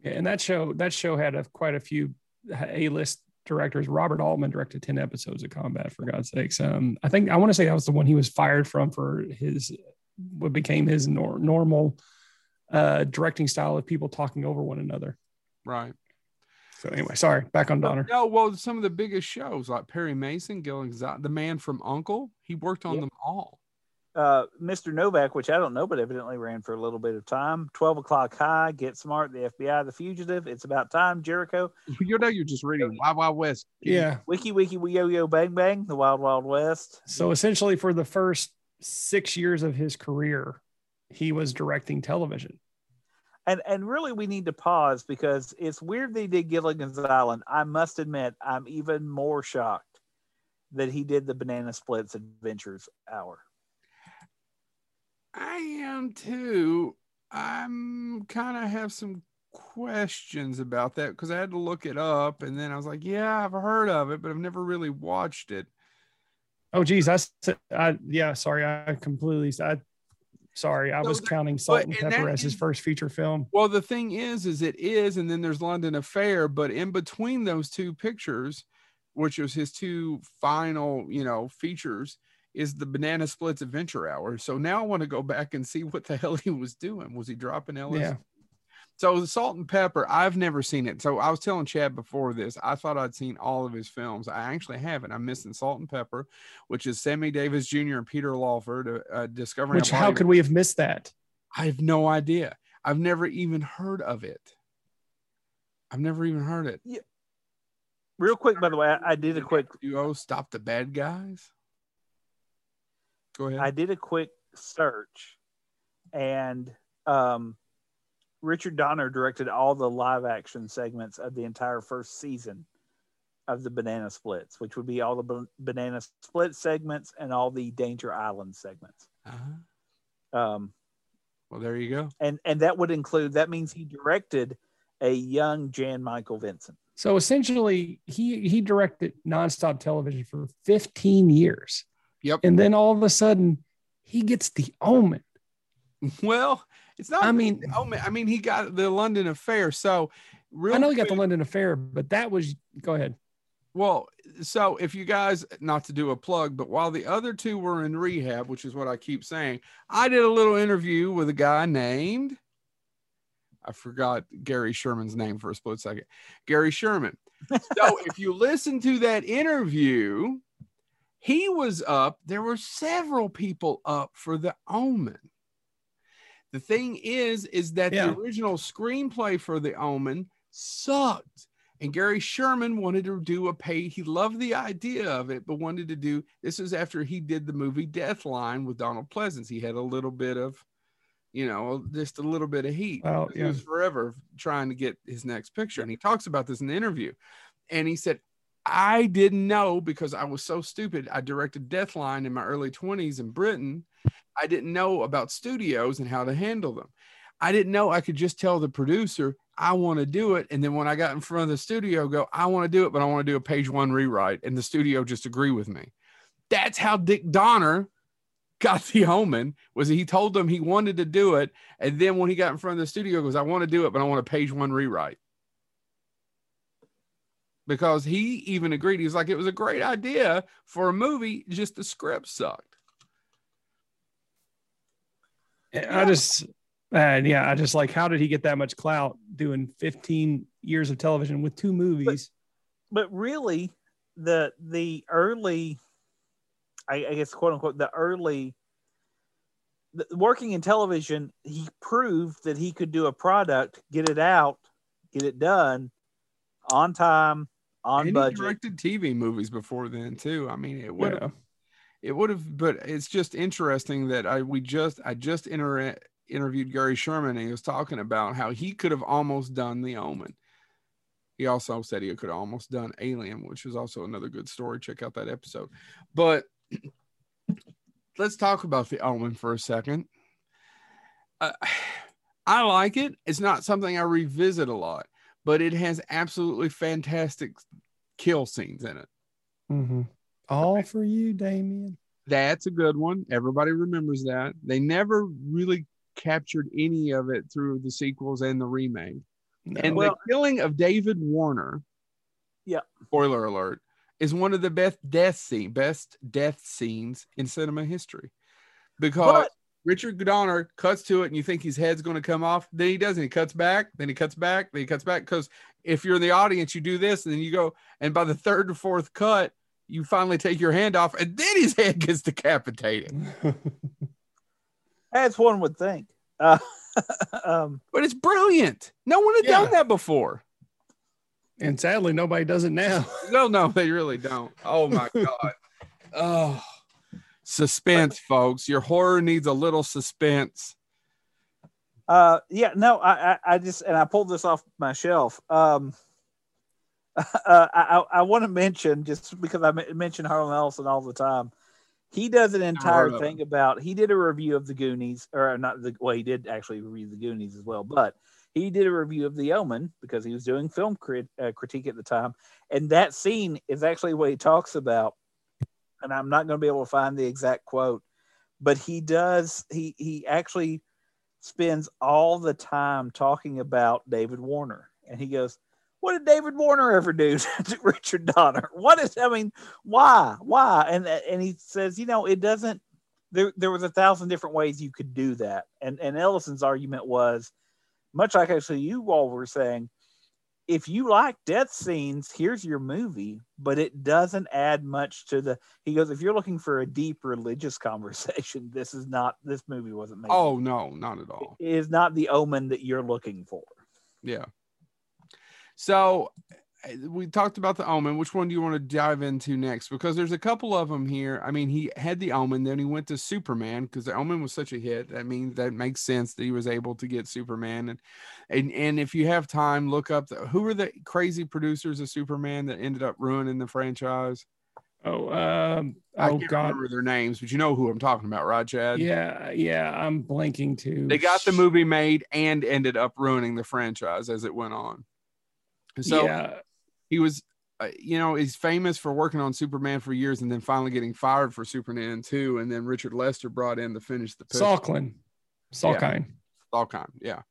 Yeah, and that show that show had a, quite a few A list directors. Robert Altman directed ten episodes of Combat. For God's sakes, um, I think I want to say that was the one he was fired from for his what became his nor- normal uh, directing style of people talking over one another. Right. So anyway, sorry. Back on Donner. No, well, some of the biggest shows like Perry Mason, Gil Exotic, the man from Uncle, he worked on Yeah. them all. uh, Mr. Novak, which I don't know, but evidently ran for a little bit of time. 12 o'clock high, Get Smart, The FBI, The Fugitive, It's About Time, Jericho, You know, you're just reading Wild Wild West. Yeah. Wiki Wiki Yo Yo Bang Bang, The Wild Wild West. So essentially, for the first six years of his career, he was directing television. And and really, we need to pause because it's weird they he did Gilligan's Island. I must admit, I'm even more shocked that he did the Banana Splits Adventures Hour. I am too. I'm kind of have some questions about that because I had to look it up and then I was like, yeah, I've heard of it, but I've never really watched it. Oh, geez, I, I yeah, sorry, I completely, I, sorry, I So was counting Salt and Pepper as his first feature film. Well, the thing is, is it is, and then there's London Affair, but in between those two pictures, which was his two final, you know, features, is the Banana Splits Adventure Hour. So now I want to go back and see what the hell he was doing. Was he dropping LSD? Yeah. So the Salt and Pepper, I've never seen it. So I was telling Chad before this, I thought I'd seen all of his films. I actually haven't. I'm missing Salt and Pepper, which is Sammy Davis Jr. and Peter Lawford uh, uh, discovering. Which, how could we have missed that? I have no idea. I've never even heard of it. I've never even heard it. Yeah. Real quick, by the way, I, I did a quick You duo stop the bad guys. Go ahead. I did a quick search, and um, Richard Donner directed all the live action segments of the entire first season of the Banana Splits, which would be all the Ba- Banana Split segments and all the Danger Island segments. Uh-huh. Um, Well, there you go. and and that would include that means he directed a young Jan Michael Vincent. So essentially, he he directed nonstop television for 15 years. Yep. And then all of a sudden, he gets the omen. Well, it's not. I mean- oh I mean, he got the London Affair. So, I know he got the London Affair, but that was go ahead. Well, so if you guys, not to do a plug, but while the other two were in rehab, which is what I keep saying, I did a little interview with a guy named, I forgot Gary Sherman's name for a split second. Gary Sherman. So if you listen to that interview, he was up. There were several people up for the Omen. The thing is, is that Yeah. the original screenplay for the Omen sucked. And Gary Sherman wanted to do a pay. He loved the idea of it, but wanted to do this was after he did the movie Deathline with Donald Pleasence. He had a little bit of, you know, just a little bit of heat. Well, He was forever trying to get his next picture. And he talks about this in the interview. And he said, I didn't know because I was so stupid. I directed Deathline in my early 20s in Britain. I didn't know about studios and how to handle them. I didn't know I could just tell the producer, I want to do it. And then when I got in front of the studio, go, I want to do it, but I want to do a page one rewrite. And the studio just agree with me. That's how Dick Donner got the omen was he told them he wanted to do it. And then when he got in front of the studio, goes, I want to do it, but I want a page one rewrite. Because he even agreed. He was like, it was a great idea for a movie, just the script sucked. I just, and yeah, I just like, how did he get that much clout doing 15 years of television with two movies? but really the the early I, I guess quote unquote the early the, working in television he proved that he could do a product get it out get it done on time on and budget he directed TV movies before then too. I mean, it would Yeah. It would have, but it's just interesting that I we just I just inter- interviewed Gary Sherman and he was talking about how he could have almost done The Omen. He also said he could have almost done Alien, which is also another good story. Check out that episode. But let's talk about The Omen for a second. Uh, I like it. It's not something I revisit a lot, but it has absolutely fantastic kill scenes in it. Mm-hmm. All for you, Damien. That's a good one. Everybody remembers that. They never really captured any of it through the sequels and the remake. No. And well, the killing of David Warner, yeah, spoiler alert, is one of the best death scene, best death scenes in cinema history. Because but, Richard Donner cuts to it and you think his head's going to come off, then he doesn't. He cuts back, then he cuts back, then he cuts back. Because if you're in the audience, you do this, and then you go, and by the third or fourth cut, you finally take your hand off, and then his head gets decapitated. As one would think. Uh, um, but it's brilliant. No one had yeah. done that before. And sadly, nobody does it now. no, no, they really don't. Oh my God. oh, suspense, folks. Your horror needs a little suspense. Uh, yeah, no, I, I, I just, and I pulled this off my shelf. Um, uh, I, I want to mention just because I mention Harlan Ellison all the time. He does an entire thing about. He did a review of the Goonies, or not the. Well, he did actually review the Goonies as well, but he did a review of The Omen because he was doing film crit, uh, critique at the time, and that scene is actually what he talks about. And I'm not going to be able to find the exact quote, but he does. He he actually spends all the time talking about David Warner, and he goes what did David Warner ever do to Richard Donner? What is I mean, why? Why? And and he says, you know, it doesn't there there was a thousand different ways you could do that. And and Ellison's argument was much like actually you all were saying, if you like death scenes, here's your movie, but it doesn't add much to the he goes, if you're looking for a deep religious conversation, this is not this movie wasn't made. Oh no, not at all. It is not the omen that you're looking for. Yeah. So eh, we talked about the Omen. Which one do you want to dive into next? Because there's a couple of them here. I mean, he had the Omen, then he went to Superman because the Omen was such a hit. That means that makes sense that he was able to get Superman. And and and if you have time, look up the, who were the crazy producers of Superman that ended up ruining the franchise. Oh, um, I oh can't God. remember their names, but you know who I'm talking about, right, Chad? Yeah, yeah, I'm blanking too. They got the movie made and ended up ruining the franchise as it went on. So yeah. he was, uh, you know, he's famous for working on Superman for years and then finally getting fired for Superman 2. And then Richard Lester brought in to finish the picture. Salkind. Salkind. Yeah. Salkind, yeah.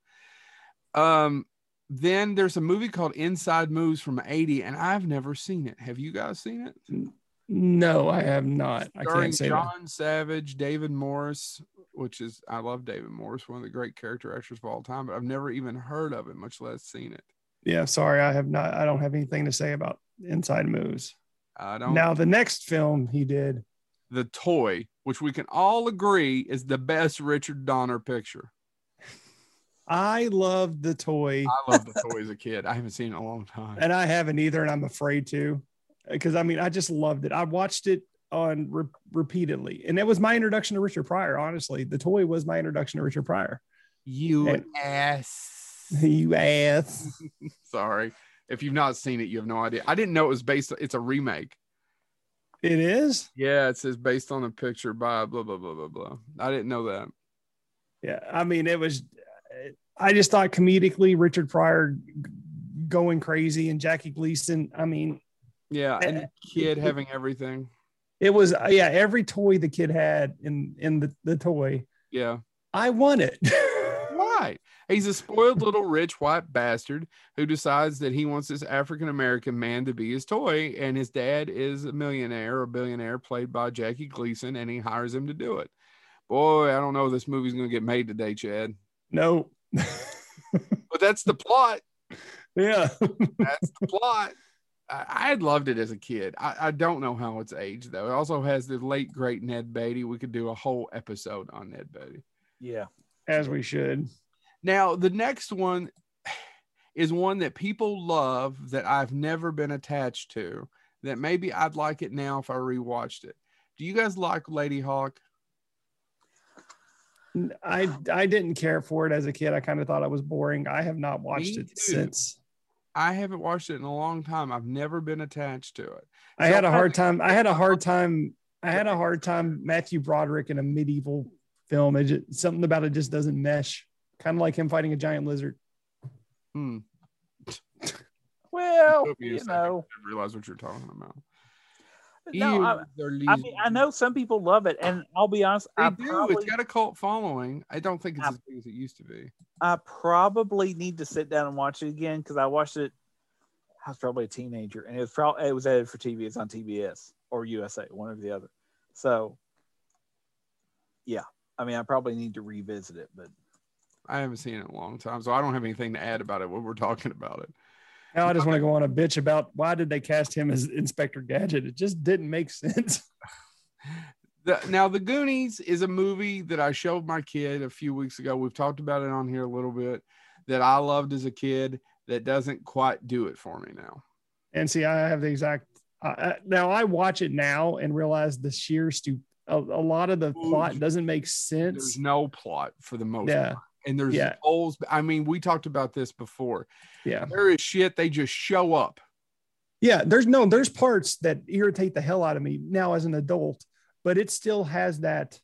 Um, then there's a movie called Inside Moves from 80, and I've never seen it. Have you guys seen it? No, I have not. I can't say John that. Savage, David Morse, which is I love David Morse, one of the great character actors of all time, but I've never even heard of it, much less seen it yeah, sorry, I have not. I don't have anything to say about Inside Moves. I don't. Now the next film he did, The Toy, which we can all agree is the best Richard Donner picture. I loved the toy. I loved the toy as a kid. I haven't seen it in a long time, and I haven't either, and I'm afraid to, because I mean, I just loved it. I watched it on re- repeatedly, and it was my introduction to Richard Pryor. Honestly, the toy was my introduction to Richard Pryor. You and, ass. you ass. Sorry. If you've not seen it, you have no idea. I didn't know it was based, it's a remake. It is? Yeah, it says based on a picture by blah, blah, blah, blah, blah. I didn't know that. Yeah. I mean, it was, I just thought comedically, Richard Pryor going crazy and Jackie Gleason. I mean, yeah. And eh, kid it, having everything. It was, yeah, every toy the kid had in, in the, the toy. Yeah. I won it. right. He's a spoiled little rich white bastard who decides that he wants this African American man to be his toy, and his dad is a millionaire or billionaire played by Jackie Gleason, and he hires him to do it. Boy, I don't know if this movie's going to get made today, Chad. No. but that's the plot. Yeah. that's the plot. I, I had loved it as a kid. I, I, don't know how it's aged though. It also has the late great Ned Beatty. We could do a whole episode on Ned Beatty. Yeah, as we should. Now, the next one is one that people love that I've never been attached to, that maybe I'd like it now if I rewatched it. Do you guys like Ladyhawke? I I didn't care for it as a kid. I kind of thought it was boring. I have not watched Me it too. since. I haven't watched it in a long time. I've never been attached to it. I So had a hard time. I had a hard time. I had a hard time. Matthew Broderick in a medieval film. It just, something about it just doesn't mesh. Kind of like him fighting a giant lizard. Hmm. Well, Took me a you know, to realize what you're talking about. no, I, Ew, they're I mean, I know some people love it, and I'll be honest, They I do. probably, It's got a cult following. I don't think it's I- as big as it used to be. I probably need to sit down and watch it again because I watched it. I was probably a teenager, and it was probably it was edited for TV. It's on TBS or USA, one or the other. So, yeah, I mean, I probably need to revisit it, but I haven't seen it in a long time, so I don't have anything to add about it when we're talking about it. Now I just want to go on a bitch about why did they cast him as Inspector Gadget? It just didn't make sense. The, now, The Goonies is a movie that I showed my kid a few weeks ago. We've talked about it on here a little bit that I loved as a kid that doesn't quite do it for me now. And see, I have the exact. Uh, now I watch it now and realize the sheer stu. A, a lot of the plot doesn't make sense. There's no plot for the most Yeah, part. And there's Yeah. holes. I mean, we talked about this before. yeah, There is shit, they just show up. yeah. There's no. There's parts that irritate the hell out of me now as an adult, but it still has that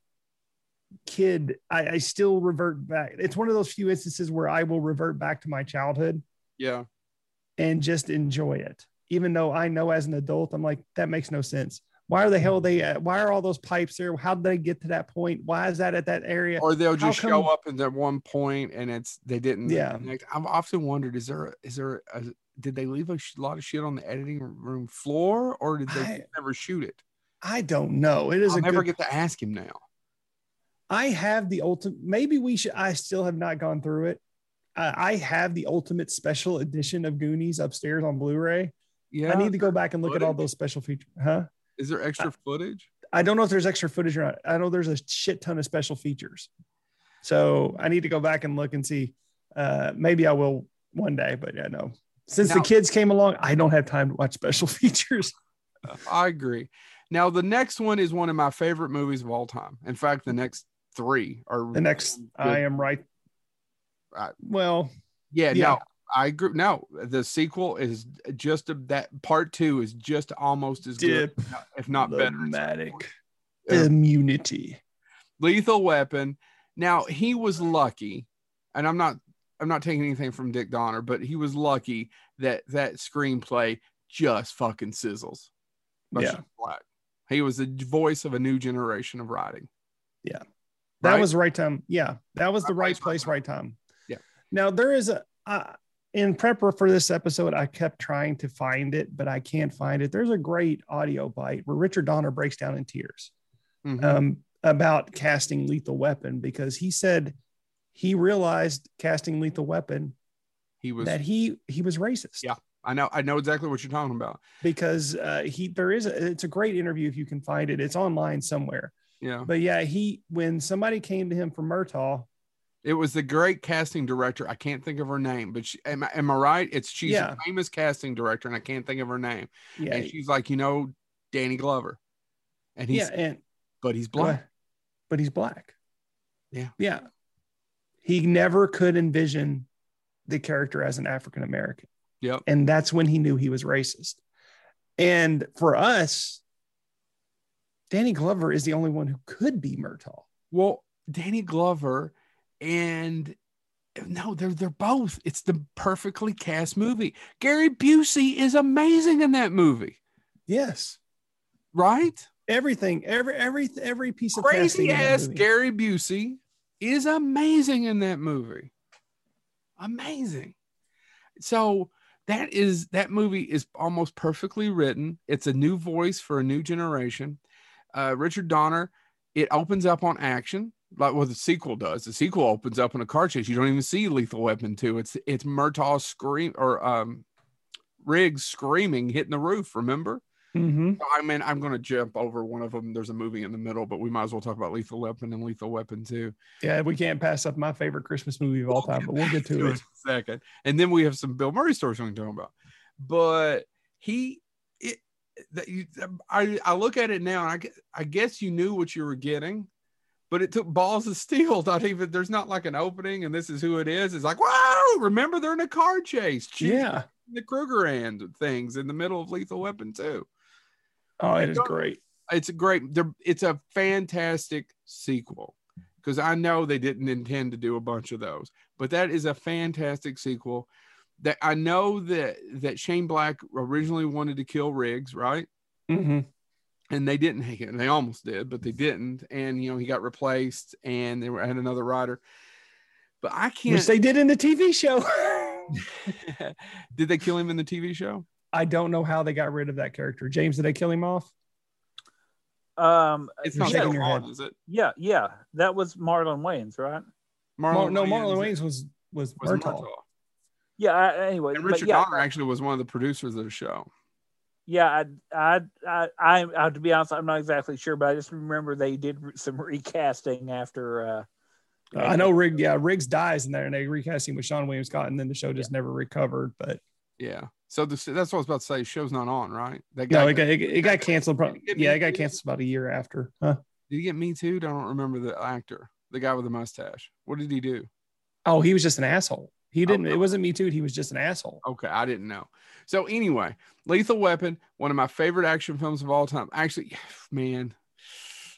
kid. I, I still revert back. It's one of those few instances where I will revert back to my childhood Yeah. and just enjoy it. Even though I know as an adult, I'm like, that makes no sense. Why are the hell they at? Why are all those pipes there? How did they get to that point? Why is that at that area? Or they'll just show up at that one point and it's they didn't. Yeah. connect. I've often wondered: is there is there a, did they leave a lot of shit on the editing room floor, or did they I- never shoot it? I don't know. It is I'll a never good, get to ask him now. I have the ultimate. Maybe we should. I still have not gone through it. Uh, I have the ultimate special edition of Goonies upstairs on Blu-ray. Yeah, I need to go back and look at all those special features. Huh? Is there extra footage? I don't know if there's extra footage or not. I know there's a shit ton of special features. So I need to go back and look and see. Uh, maybe I will one day, but yeah, no. Since Now- the kids came along, I don't have time to watch special features. I agree. Now the next one is one of my favorite movies of all time. In fact, the next three are The next, I am right. Right. Well, Yeah, Yeah. no, I agree. No, the sequel is just a, that part two is just almost as good, if not better. at some Diplomatic point. Yeah. immunity. Lethal Weapon. Now he was lucky, and I'm not I'm not taking anything from Dick Donner, but he was lucky that that screenplay just fucking sizzles. Yeah. Black. He was the voice of a new generation of writing. Yeah. That Right? was right time. Yeah, that was the Right right place, right place, time. right time. Yeah. Now there is a uh, in prep for this episode, I kept trying to find it, but I can't find it. There's a great audio bite where Richard Donner breaks down in tears Mhm. um, about casting Lethal Weapon because he said he realized casting Lethal Weapon he was. that he he was racist. Yeah. I know. I know exactly what you're talking about. because uh, he there is a, it's a great interview if you can find it. It's online somewhere. Yeah. But yeah, he when somebody came to him for Murtaugh, It was the great casting director. I can't think of her name, but she, am, I- am I right? It's she's Yeah. a famous casting director, and I can't think of her name. yeah, and she's like, you know, Danny Glover, and he's yeah, and but he's black. but he's black. Yeah. Yeah. He never could envision the character as an African American. Yep. And that's when he knew he was racist. And for us, Danny Glover is the only one who could be Murtaugh. Well, Danny Glover and no, they're they're both. It's the perfectly cast movie. Gary Busey is amazing in that movie, Yes. right? Everything, every every every piece of Crazy ass. Gary Busey is amazing in that movie. Amazing. So that is that movie is almost perfectly written. It's a new voice for a new generation. Uh, Richard Donner. It opens up on action, like what the sequel does. The sequel opens up in a car chase. You don't even see Lethal Weapon two. It's it's Murtaugh scream or um, Riggs screaming, hitting the roof. Remember? Mhm. I mean, I'm going to jump over one of them. There's a movie in the middle, but we might as well talk about Lethal Weapon and Lethal Weapon 2. Yeah, we can't pass up my favorite Christmas movie of all time, but we'll get to it in it. a second. And then we have some Bill Murray stories we can talk about. But he, it, that you, I, I look at it now and I, I guess you knew what you were getting, but it took balls of steel. Not even there's not like an opening and this is who it is. It's like, wow, remember they're in a car chase. Jeez, Yeah. The Kruger and things in the middle of Lethal Weapon 2. Oh, it is great. It's a great, it's a fantastic sequel because I know they didn't intend to do a bunch of those, but that is a fantastic sequel. That I know that that Shane Black originally wanted to kill Riggs, right? hmm and they didn't hate it. They almost did, but they didn't. And you know, he got replaced, and they were had another writer. But I can't. Which they did in the TV show. did they kill him in the TV show? I don't know how they got rid of that character. James, did they kill him off? Um, It's not shaking so your head. is it? yeah, yeah, that was Marlon Wayans, right? Mar- no, Marlon Wayans Wayans was was, was Murtaugh. Murtaugh. Yeah. I, anyway, and Richard yeah, Donner actually was one of the producers of the show. Yeah. I, I, I, I, I, to be honest, I'm not exactly sure, but I just remember they did some recasting after. uh Uh, I know Riggs. Yeah, Riggs dies in there, and they recast him with Seann William Scott, and then the show just never recovered. But Yeah. So the, that's what I was about to say. Show's not on, right? That no, it got, it, it got canceled. pro- Yeah, it got canceled about a year after. Huh? did he get me too? I don't remember the actor, the guy with the mustache. What did he do? Oh, he was just an asshole. He didn't. Oh, It wasn't me too. He was just an asshole. Okay, I didn't know. So anyway, Lethal Weapon, one of my favorite action films of all time. Actually, man,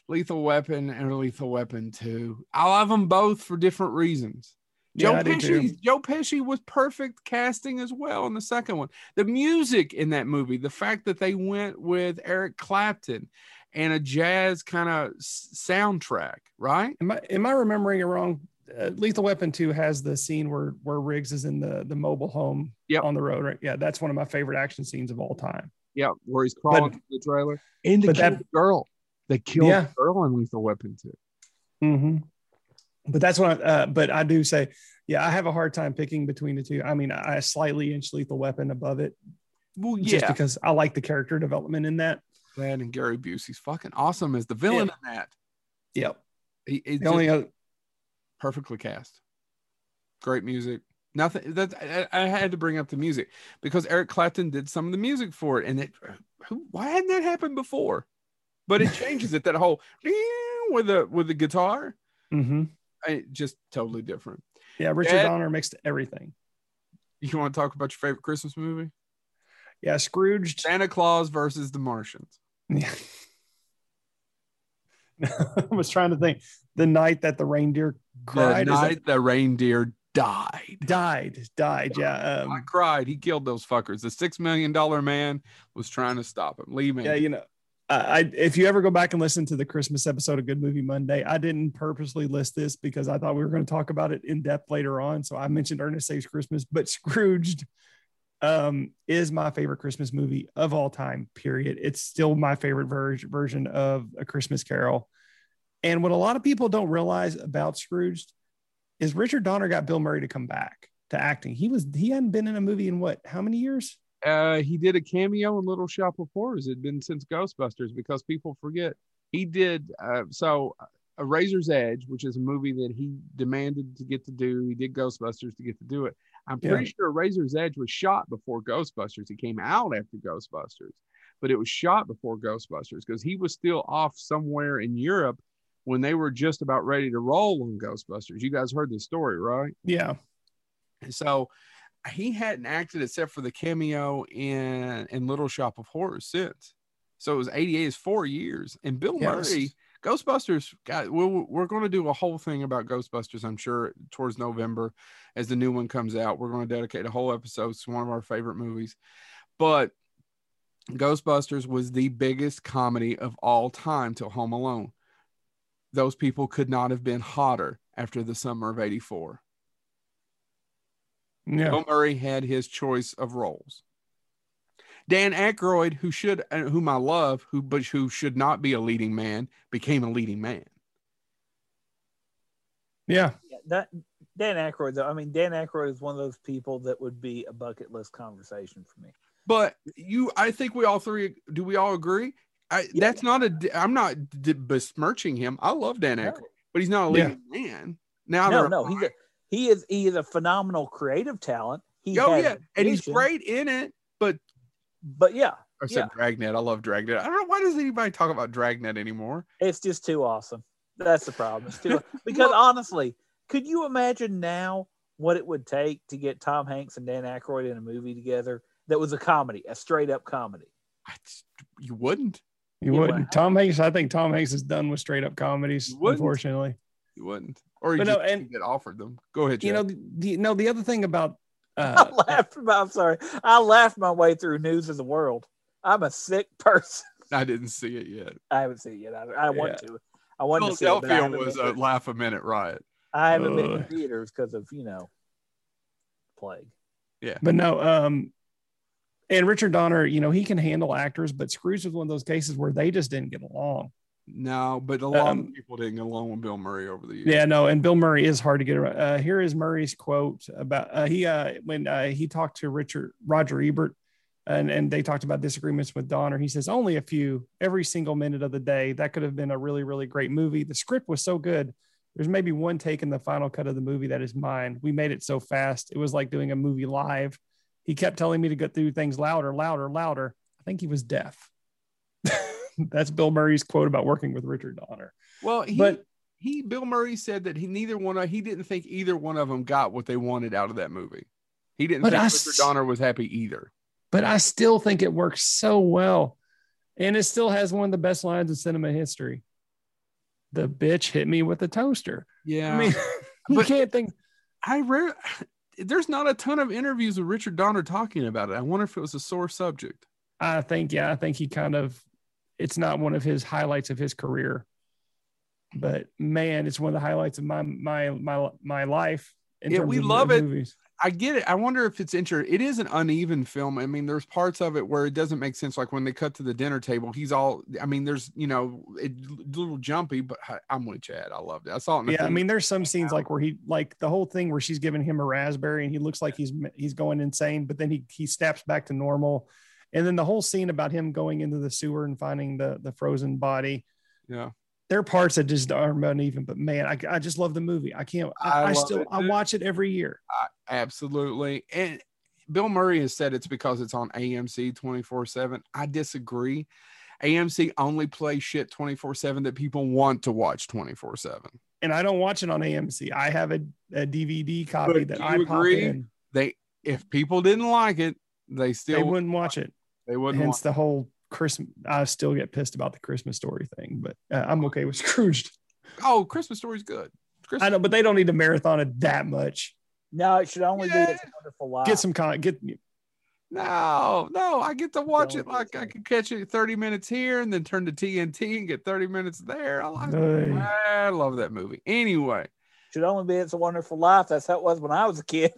Lethal Weapon and Lethal Weapon 2. I love them both for different reasons. Yeah, Joe I do too. Pesci, Joe Pesci was perfect casting as well in the second one. The music in that movie, the fact that they went with Eric Clapton and a jazz kind of soundtrack, right? Am I am I remembering it wrong? Uh, Lethal Weapon Two has the scene where where Riggs is in the the mobile home Yep. on the road. Right? Yeah, that's one of my favorite action scenes of all time. Yeah, where he's crawling But- through the trailer. And they but killed that- girl. They killed Yeah. the girl in Lethal Weapon 2. Mm-hmm. But that's what. I, uh, but I do say, yeah, I have a hard time picking between the two. I mean, I slightly inch Lethal Weapon above it, Well, just because I like the character development in that. Brad and Gary Busey's fucking awesome as the villain in that. Yep. He, he's The just only other, perfectly cast. Great music. Nothing that I, I had to bring up the music because Eric Clapton did some of the music for it, and it who, why hadn't that happened before? But it changes it that whole with the with the guitar, mm-hmm. I, just totally different. yeah, Richard Donner mixed everything. You want to talk about your favorite Christmas movie? Yeah, Scrooged. Santa Claus versus the Martians. Yeah. I was trying to think the night that the reindeer The cried. that- night the reindeer died. died, died. Yeah. I Um, cried. He killed those fuckers. The six million dollar man was trying to stop him. Leave me. yeah, you know, I, I if you ever go back and listen to the Christmas episode of Good Movie Monday, I didn't purposely list this because I thought we were going to talk about it in depth later on. So I mentioned Ernest Saves Christmas, but Scrooged um, is my favorite Christmas movie of all time. Period. It's still my favorite ver- version of A Christmas Carol. And what a lot of people don't realize about Scrooge is Richard Donner got Bill Murray to come back to acting. He was he hadn't been in a movie in what how many years? uh, he did a cameo in Little Shop of Horrors. It'd been since Ghostbusters because people forget he did. Uh, so, A Razor's Edge, which is a movie that he demanded to get to do. He did Ghostbusters to get to do it. I'm pretty Yeah. sure Razor's Edge was shot before Ghostbusters. It came out after Ghostbusters, but it was shot before Ghostbusters because he was still off somewhere in Europe when they were just about ready to roll on Ghostbusters. You guys heard the story, right? Yeah. And so he hadn't acted except for the cameo in in Little Shop of Horrors since. So it was 88 is four years. And Bill Yes. Murray, Ghostbusters, God, we're, we're going to do a whole thing about Ghostbusters, I'm sure, towards November as the new one comes out. We're going to dedicate a whole episode to one of our favorite movies. But Ghostbusters was the biggest comedy of all time till Home Alone. Those people could not have been hotter after the summer of 84. Yeah. Bill Murray had his choice of roles. Dan Aykroyd, who should, uh, whom I love, who but who should not be a leading man, became a leading man. Yeah. Yeah, that Dan Aykroyd, though. I mean, Dan Aykroyd is one of those people that would be a bucket list conversation for me. But you, I think we all three. Do we all agree? I, Yeah. That's not a. I'm not d- besmirching him. I love Dan No. Aykroyd, but he's not a Yeah. leading man. Now, No, no, he's a, he is he is a phenomenal creative talent. He oh has yeah, and he's great in it. But But yeah, I said Dragnet. I love Dragnet. I don't know why does anybody talk about Dragnet anymore. It's just too awesome. That's the problem. It's too because honestly, could you imagine now what it would take to get Tom Hanks and Dan Aykroyd in a movie together that was a comedy, a straight up comedy? I, you wouldn't. You Yeah, wouldn't. well- Tom Hanks, I think Tom Hanks is done with straight up comedies, You unfortunately. You wouldn't. Or you But just no, and- didn't get offered them. Go ahead. You know, the, the no, the other thing about I uh, laughed about, I'm sorry. I laughed my way through News of the World. I'm a sick person. I didn't see it yet. I haven't seen it yet. I, I want to. I want to see it. but I Philadelphia haven't was a to- laugh a minute riot. I haven't been to Ugh. theaters because of you know plague. Yeah, but no, um, and Richard Donner, you know, he can handle actors, but Scrooge was one of those cases where they just didn't get along. No, but a lot Um, of people didn't get along with Bill Murray over the years. Yeah, no, and Bill Murray is hard to get around. Uh, here is Murray's quote about uh, he uh, when uh, he talked to Richard Roger Ebert, and and they talked about disagreements with Donner. He says only a few every single minute of the day. That could have been a really really great movie. The script was so good. There's maybe one take in the final cut of the movie that is mine. We made it so fast. It was like doing a movie live. He kept telling me to go through things louder, louder, louder. I think he was deaf. That's Bill Murray's quote about working with Richard Donner. Well, he, But he Bill Murray said that he neither one of he didn't think either one of them got what they wanted out of that movie. He didn't think I Richard Donner was happy either. but I still think it works so well. And it still has one of the best lines in cinema history. The bitch hit me with a toaster. Yeah, I mean, you can't think. I rare there's not a ton of interviews with Richard Donner talking about it. I wonder if it was a sore subject. I think, yeah, I think he kind of, it's not one of his highlights of his career. But man, it's one of the highlights of my my my my life. Yeah, we love it. movies. I get it. I wonder if it's inter. It is an uneven film. I mean, there's parts of it where it doesn't make sense. Like when they cut to the dinner table, he's all. I mean, there's you know, it, a little jumpy, but I, I'm with Chad. I loved it. I saw it. Yeah, I mean, there's some scenes like where he like the whole thing where she's giving him a raspberry and he looks like he's he's going insane, but then he he snaps back to normal, and then the whole scene about him going into the sewer and finding the the frozen body. yeah. There are parts that just aren't uneven, but man, I, I just love the movie. I can't. I, I I, still it, I watch it every year. Absolutely. And Bill Murray has said it's because it's on AMC 24 7. I disagree. AMC only plays shit 24 7 that people want to watch 24 7. And I don't watch it on AMC. I have a, a DVD copy But that I agree? in. They, if people didn't like it, they still They wouldn't watch it. They wouldn't. Hence watch the whole Christmas. I still get pissed about the Christmas story thing, but uh, I'm okay with Scrooged. Oh, Christmas Story's good. Christmas, I know, but they don't need to marathon it that much. No, it should only Yeah. be It's a Wonderful Life. Get some con. Get No, no, I get to watch Don't it like I can catch it 30 minutes here and then turn to TNT and get 30 minutes there. I like Hey. I love that movie. Anyway, should only be It's a Wonderful Life. That's how it was when I was a kid.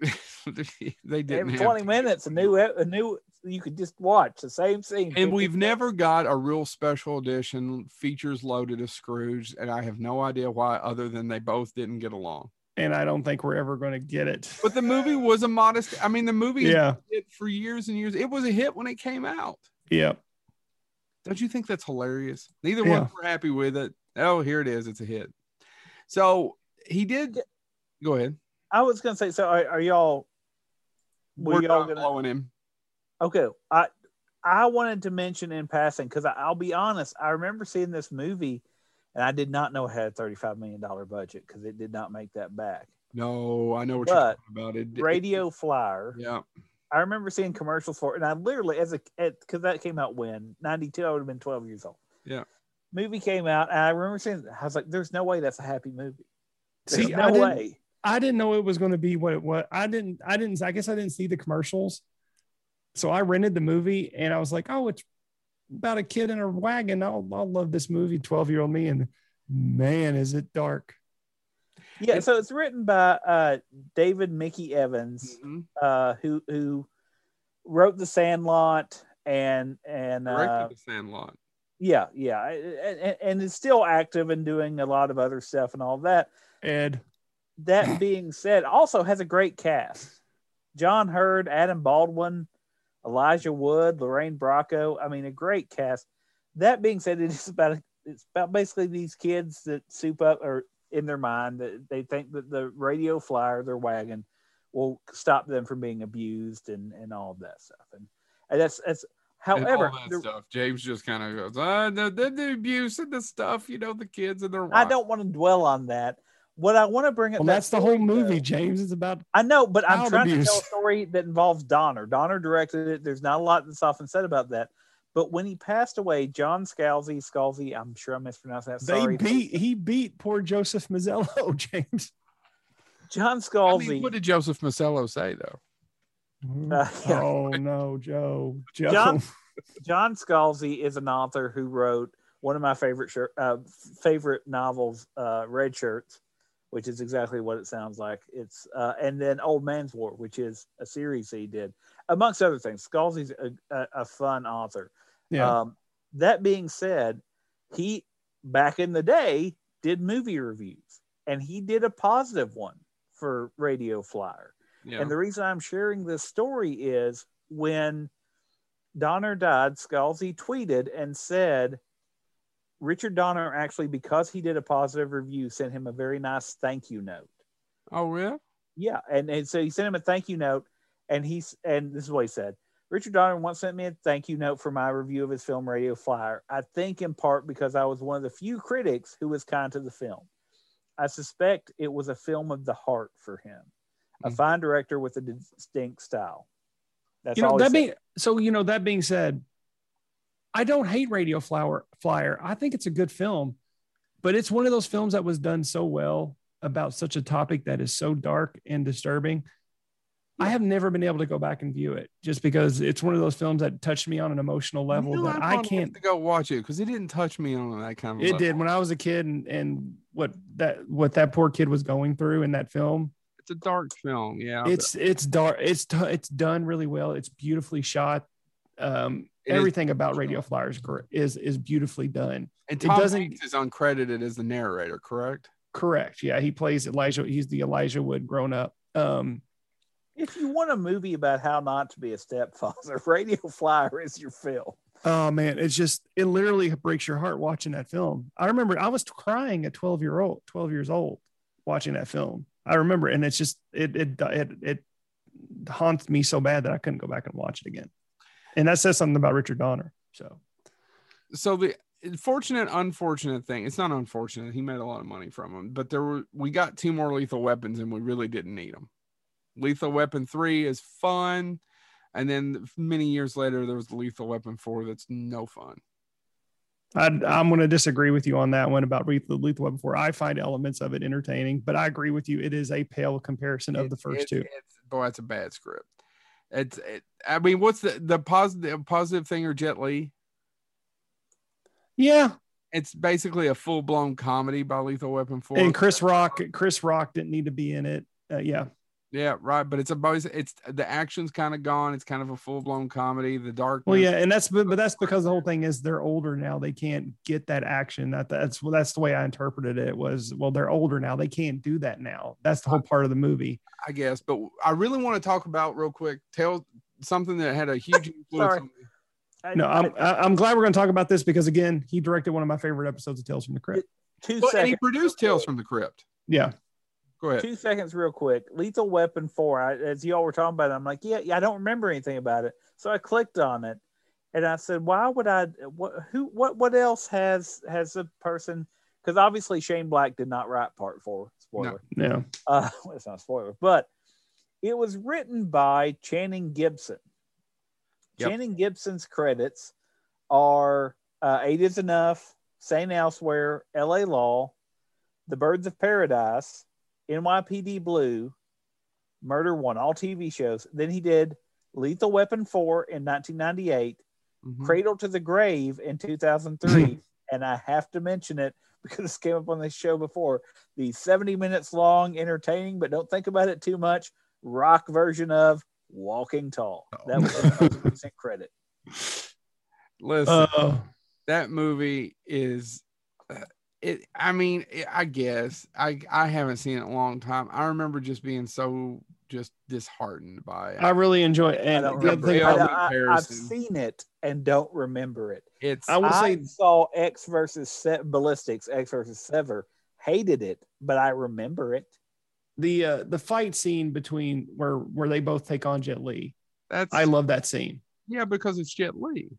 they didn't Every 20 minutes, a new, a new, you could just watch the same scene. And we've times. never got a real special edition features loaded of Scrooge, and I have no idea why, other than they both didn't get along. and I don't think we're ever going to get it. But the movie was a modest. I mean, the movie yeah hit for years and years. It was a hit when it came out. yeah. Don't you think that's hilarious? Neither Yeah. one were happy with it. Oh, here it is. It's a hit. So he did. Go ahead. I was going to say, so are, are y'all, were We're y'all not gonna- blowing him. Okay, I I wanted to mention in passing because I'll be honest, I remember seeing this movie, and I did not know it had a thirty five million dollar budget because it did not make that back. No, I know what But you're talking about. It, it- Radio Flyer, yeah. I remember seeing commercials for it, and I literally as a because that came out when ninety two, I would have been twelve years old. Yeah. movie came out, and I remember seeing. I was like, "There's no way that's a happy movie. There's See, no I way." I didn't know it was going to be what it was. I didn't. I didn't. I guess I didn't see the commercials, so I rented the movie, and I was like, "Oh, it's about a kid in a wagon. I'll, I'll love this movie." Twelve year old me, and man, is it dark. Yeah, It- so it's written by uh, David Mickey Evans, Mhm. uh, who who wrote The Sandlot and and uh, Directed the Sandlot. yeah, yeah, and, and is still active and doing a lot of other stuff and all that. Ed, That being said, also has a great cast: John Heard, Adam Baldwin, Elijah Wood, Lorraine Bracco. I mean, a great cast. That being said, it is about it's about basically these kids that soup up or in their mind that they think that the radio flyer, their wagon, will stop them from being abused and and all of that stuff. And, and that's that's However, that the- stuff. James just kind of goes, ah, the, the, the abuse and the stuff, you know, the kids and their I don't want to dwell on that. What I want to bring up. Well, that that's the whole movie, though- James. It's about I know, but I'm trying abuse. to tell a story that involves Donner. Donner directed it. There's not a lot that's often said about that. But when he passed away, John Scalzi, Scalzi, I'm sure I mispronounced mispronouncing that. they beat he beat poor Joseph Mazzello, James. John I Scalzi. mean, what did Joseph Mazzello say though? Uh, yeah. Oh no, Joe. Joe. John- John Scalzi is an author who wrote one of my favorite shirt, uh, favorite novels, uh, Red Shirts, which is exactly what it sounds like. It's uh, and then Old Man's War, which is a series he did, amongst other things. Scalzi's a, a, a fun author. yeah. Um, that being said, he back in the day did movie reviews, and he did a positive one for Radio Flyer. Yeah. And the reason I'm sharing this story is when Donner died, Scalzi tweeted and said, Richard Donner actually, because he did a positive review, sent him a very nice thank you note. oh, really? Yeah. And, and so he sent him a thank you note. And he's, and this is what he said Richard Donner once sent me a thank you note for my review of his film Radio Flyer. I think in part because I was one of the few critics who was kind to the film. I suspect it was a film of the heart for him, a Mhm. fine director with a distinct style. That's you know all that being so you know that being said i don't hate radio flower flyer i think it's a good film but it's one of those films that was done so well about such a topic that is so dark and disturbing i have never been able to go back and view it just because it's one of those films that touched me on an emotional level You know, that I'm i can't to go watch it because it didn't touch me on that kind of. it level. did when i was a kid and, and what that what that poor kid was going through in that film It's a dark film. Yeah. it's it's dark it's it's done really well it's beautifully shot um It is everything about radio flyers gr- is is beautifully done. And it Tom doesn't- Hanks is uncredited as the narrator, correct? correct. Yeah he plays elijah he's the elijah wood grown up. Um if you want a movie about how not to be a stepfather, Radio Flyer is your film. oh man it's just it literally breaks your heart watching that film. I remember i was crying at 12 year old 12 years old watching that film. I remember and it's just it it it, it haunts me so bad that i couldn't go back and watch it again and that says something about richard donner so so the fortunate unfortunate thing it's not unfortunate he made a lot of money from them but there were we got two more lethal weapons and we really didn't need them lethal weapon 3 is fun and then many years later there was lethal weapon 4 that's no fun I, I'm going to disagree with you on that one about Lethal, Lethal Weapon 4. I find elements of it entertaining, but I agree with you. It is a pale comparison of the first it's- two. it's, boy it's a bad script it's it, i mean what's the the positive positive thing or jet li? Yeah, it's basically a full-blown comedy by lethal weapon 4 and Chris Rock, Chris Rock didn't need to be in it. Uh, yeah, Yeah, right. But it's about it's the action's kind of gone. It's kind of a full blown comedy. The dark. well, yeah, and that's but, but that's because the whole thing is they're older now. They can't get that action. That that's well, that's the way I interpreted it. Was well, they're older now. They can't do that now. That's the whole part of the movie. I guess. But I really want to talk about real quick. Tell something that had a huge influence. On me. I- No, I'm I- I- I'm glad we're going to talk about this because again, he directed one of my favorite episodes of Tales from the Crypt. two Well, and he produced Tales from the Crypt. Yeah, Go ahead. Two seconds, real quick. Lethal Weapon Four. I, as y'all were talking about, it, I'm like, yeah, yeah, I don't remember anything about it. So I clicked on it, and I said, why would I? What? Who? What? What else has has a person? Because obviously Shane Black did not write Part Four. Spoiler. yeah. Uh, well, it's not a spoiler, but it was written by Channing Gibson. Yep. Channing Gibson's credits are uh, Eight is Enough, St. Elsewhere, LA Law, The Birds of Paradise, NYPD Blue, Murder One, all TV shows. Then he did Lethal Weapon 4 in 1998, Mhm. Cradle to the Grave in 2003. and I have to mention it because this came up on this show before. The 70 minutes long, entertaining, but don't think about it too much, rock version of Walking Tall. That was his most recent credit. Listen, Uh, that movie is. It. I mean, it, I guess I. I haven't seen it in a long time. I remember just being so just disheartened by it. I really enjoy it. I And don't the other remember. thing it. Yeah, I, about the I, I've seen it and don't remember it. it's. I will I say saw X versus Se- Ballistics, Ecks versus Sever, hated it, but I remember it. the uh, the fight scene between where where they both take on Jet Li. that's. I love that scene. Yeah, because it's Jet Li.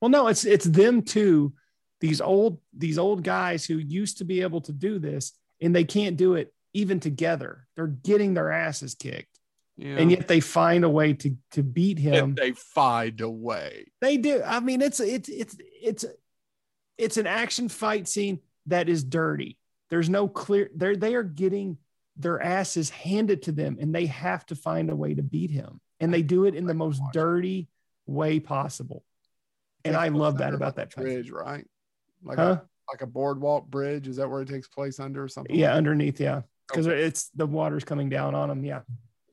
Well, no, it's it's them too. These old these old guys who used to be able to do this, and they can't do it even together. They're getting their asses kicked, Yeah. and yet they find a way to to beat him. And they find a way. They do. I mean, it's it's it's it's it's an action fight scene that is dirty. There's no clear. They're they are getting their asses handed to them, and they have to find a way to beat him, and they do it in the most dirty way possible. And I love that about that fight. bridge, right? Like Huh? a like a boardwalk bridge. Is that where it takes place under or something? Yeah, underneath. Yeah, because Okay. it's the water's coming down on them. Yeah,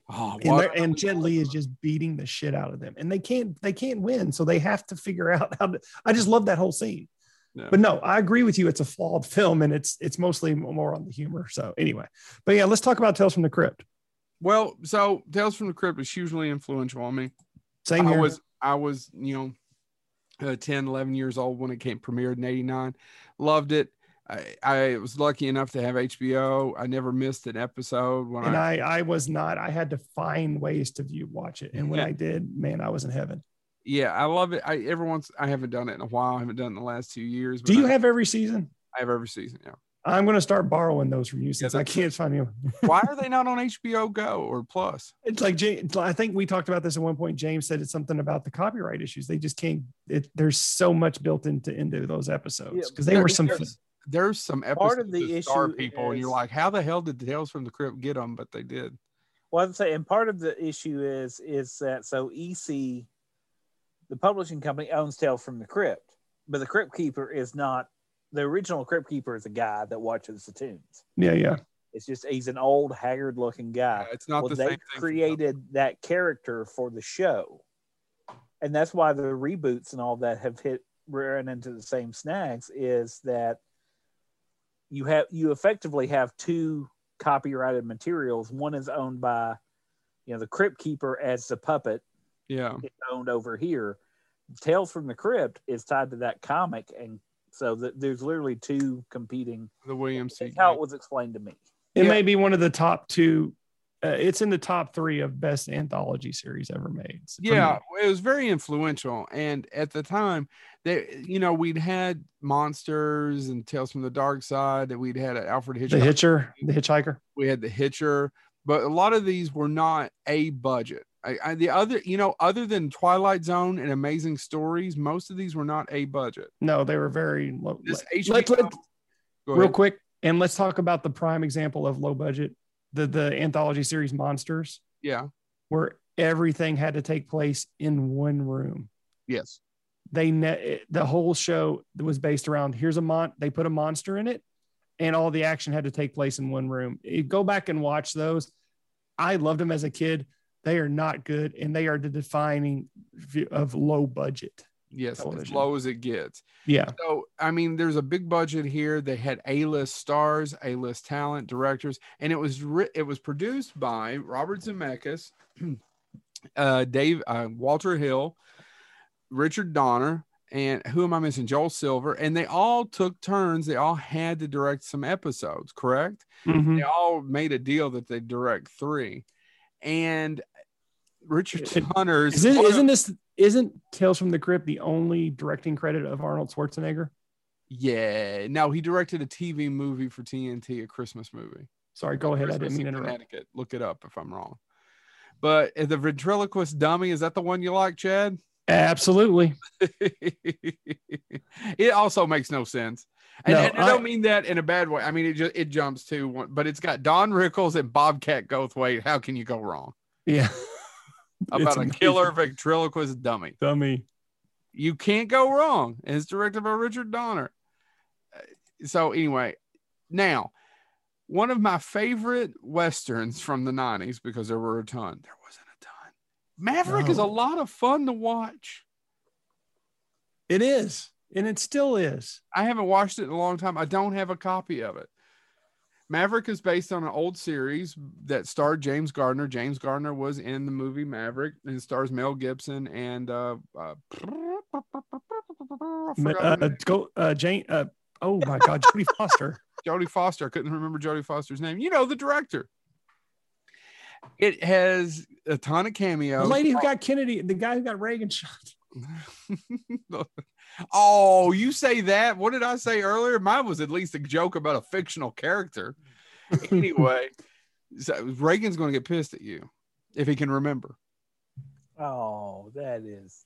Oh, and, and Jet Li is just beating the shit out of them, and they can't they can't win, so they have to figure out how to. I just love that whole scene. But no, I agree with you. It's a flawed film, and it's it's mostly more on the humor. So anyway, but yeah, let's talk about Tales from the Crypt. Well, so Tales from the Crypt is hugely influential on me. Same I here. was I was, you know, uh, 10, 11 years old when it came premiered in 89. Loved it. I, I was lucky enough to have HBO. I never missed an episode when and I, I I was not. I had to find ways to view watch it, and when Yeah. I did, man, I was in heaven. yeah, I love it. I every once I haven't done it in a while. I haven't done it in the last two years. Do you I, have every season? I have every season, yeah. I'm going to start borrowing those from you since I can't find you. Why are they not on HBO Go or Plus? It's like I think we talked about this at one point. James said it's something about the copyright issues. They just can't. It, there's so much built into into those episodes Yeah, because they were some. there's, there's some episodes Part of the that star issue people, and you're like, how the hell did the Tales from the Crypt get them? But they did. Well, I'd say, and part of the issue is is that so EC, the publishing company owns Tales from the Crypt, but the Crypt Keeper is not the original Crypt Keeper is a guy that watches the tunes. Yeah, yeah. It's just he's an old, haggard-looking guy. Uh, it's not well, the they same thing. for created that character for the show, and that's why the reboots and all that have hit ran into the same snags. Is that you have you effectively have two copyrighted materials. One is owned by, you know, the Crypt Keeper as the puppet Yeah. it's owned over here. Tales from the Crypt is tied to that comic, and so th- there's literally two competing. The William C. That's how it was explained to me. It Yeah. may be one of the top two. Uh, it's in the top three of best anthology series ever made. for me. yeah it was very influential and at the time they you know we'd had monsters and tales from the dark side that we'd had alfred Hitchcock. the hitchcock Hitcher, the Hitchhiker. we had the hitcher but a lot of these were not a budget I, I, the other you know other than twilight zone and amazing stories most of these were not a budget No, they were very low. this let- let- real quick, and let's talk about the prime example of low budget, the the anthology series Monsters, yeah where everything had to take place in one room. yes They ne- the whole show was based around here's a mon. They put a monster in it, and all the action had to take place in one room. You go back and watch those. I loved them as a kid. They are not good, and they are the defining view of low budget. yes as low as it gets Yeah, So, I mean, there's a big budget here. They had A-list stars, A-list talent, directors, and it was it was produced by Robert Zemeckis, uh, Dave uh, Walter Hill, Richard Donner, and who am I missing? Joel Silver, and they all took turns. They all had to direct some episodes. Correct? Mhm. They all made a deal that they direct three, and Richard It- Donner's Isn't, isn't this isn't Tales from the Crypt the only directing credit of Arnold Schwarzenegger? yeah. No, he directed a TV movie for TNT, a Christmas movie. Sorry, go ahead. I didn't mean to interrupt. Connecticut. Look it up if I'm wrong. But uh, the ventriloquist dummy is that the one you like, Chad? Absolutely. it also makes no sense. And, No, and I don't mean that in a bad way. I mean it just it jumps to one, but it's got Don Rickles and Bobcat Goldthwait. How can you go wrong Yeah. about a killer ventriloquist dummy? dummy. You can't go wrong. And it's directed by Richard Donner. Uh, So anyway, now one of my favorite westerns from the 90s because there were a ton. There wasn't a ton. Maverick is a lot of fun to watch. It is, and it still is. I haven't watched it in a long time. I don't have a copy of it. Maverick is based on an old series that starred James Garner. James Garner was in the movie Maverick and stars Mel Gibson and uh, uh, I Ma- forgot her Uh, go, uh, Jane. Uh, oh my God, Jodie Foster. Jodie Foster. I couldn't remember Jodie Foster's name. You know, the director. It has a ton of cameos. The lady who got Kennedy, the guy who got Reagan shot. oh, you say that? What did I say earlier? Mine was at least a joke about a fictional character. Anyway, so Reagan's going to get pissed at you if he can remember. Oh, that is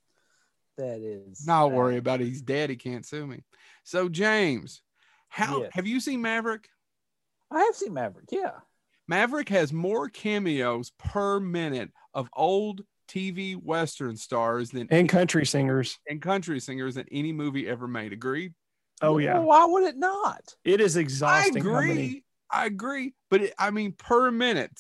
that is. Not worry about it. He's dead. He can't sue me. So James, how Yes. have you seen Maverick? I have seen Maverick. Yeah. Maverick has more cameos per minute of old TV Western stars than And country singers. and country singers than any movie ever made. Agreed? Oh yeah, Well, why would it not? it is I exhausting. how many- agree. I agree. But it, I mean, per minute,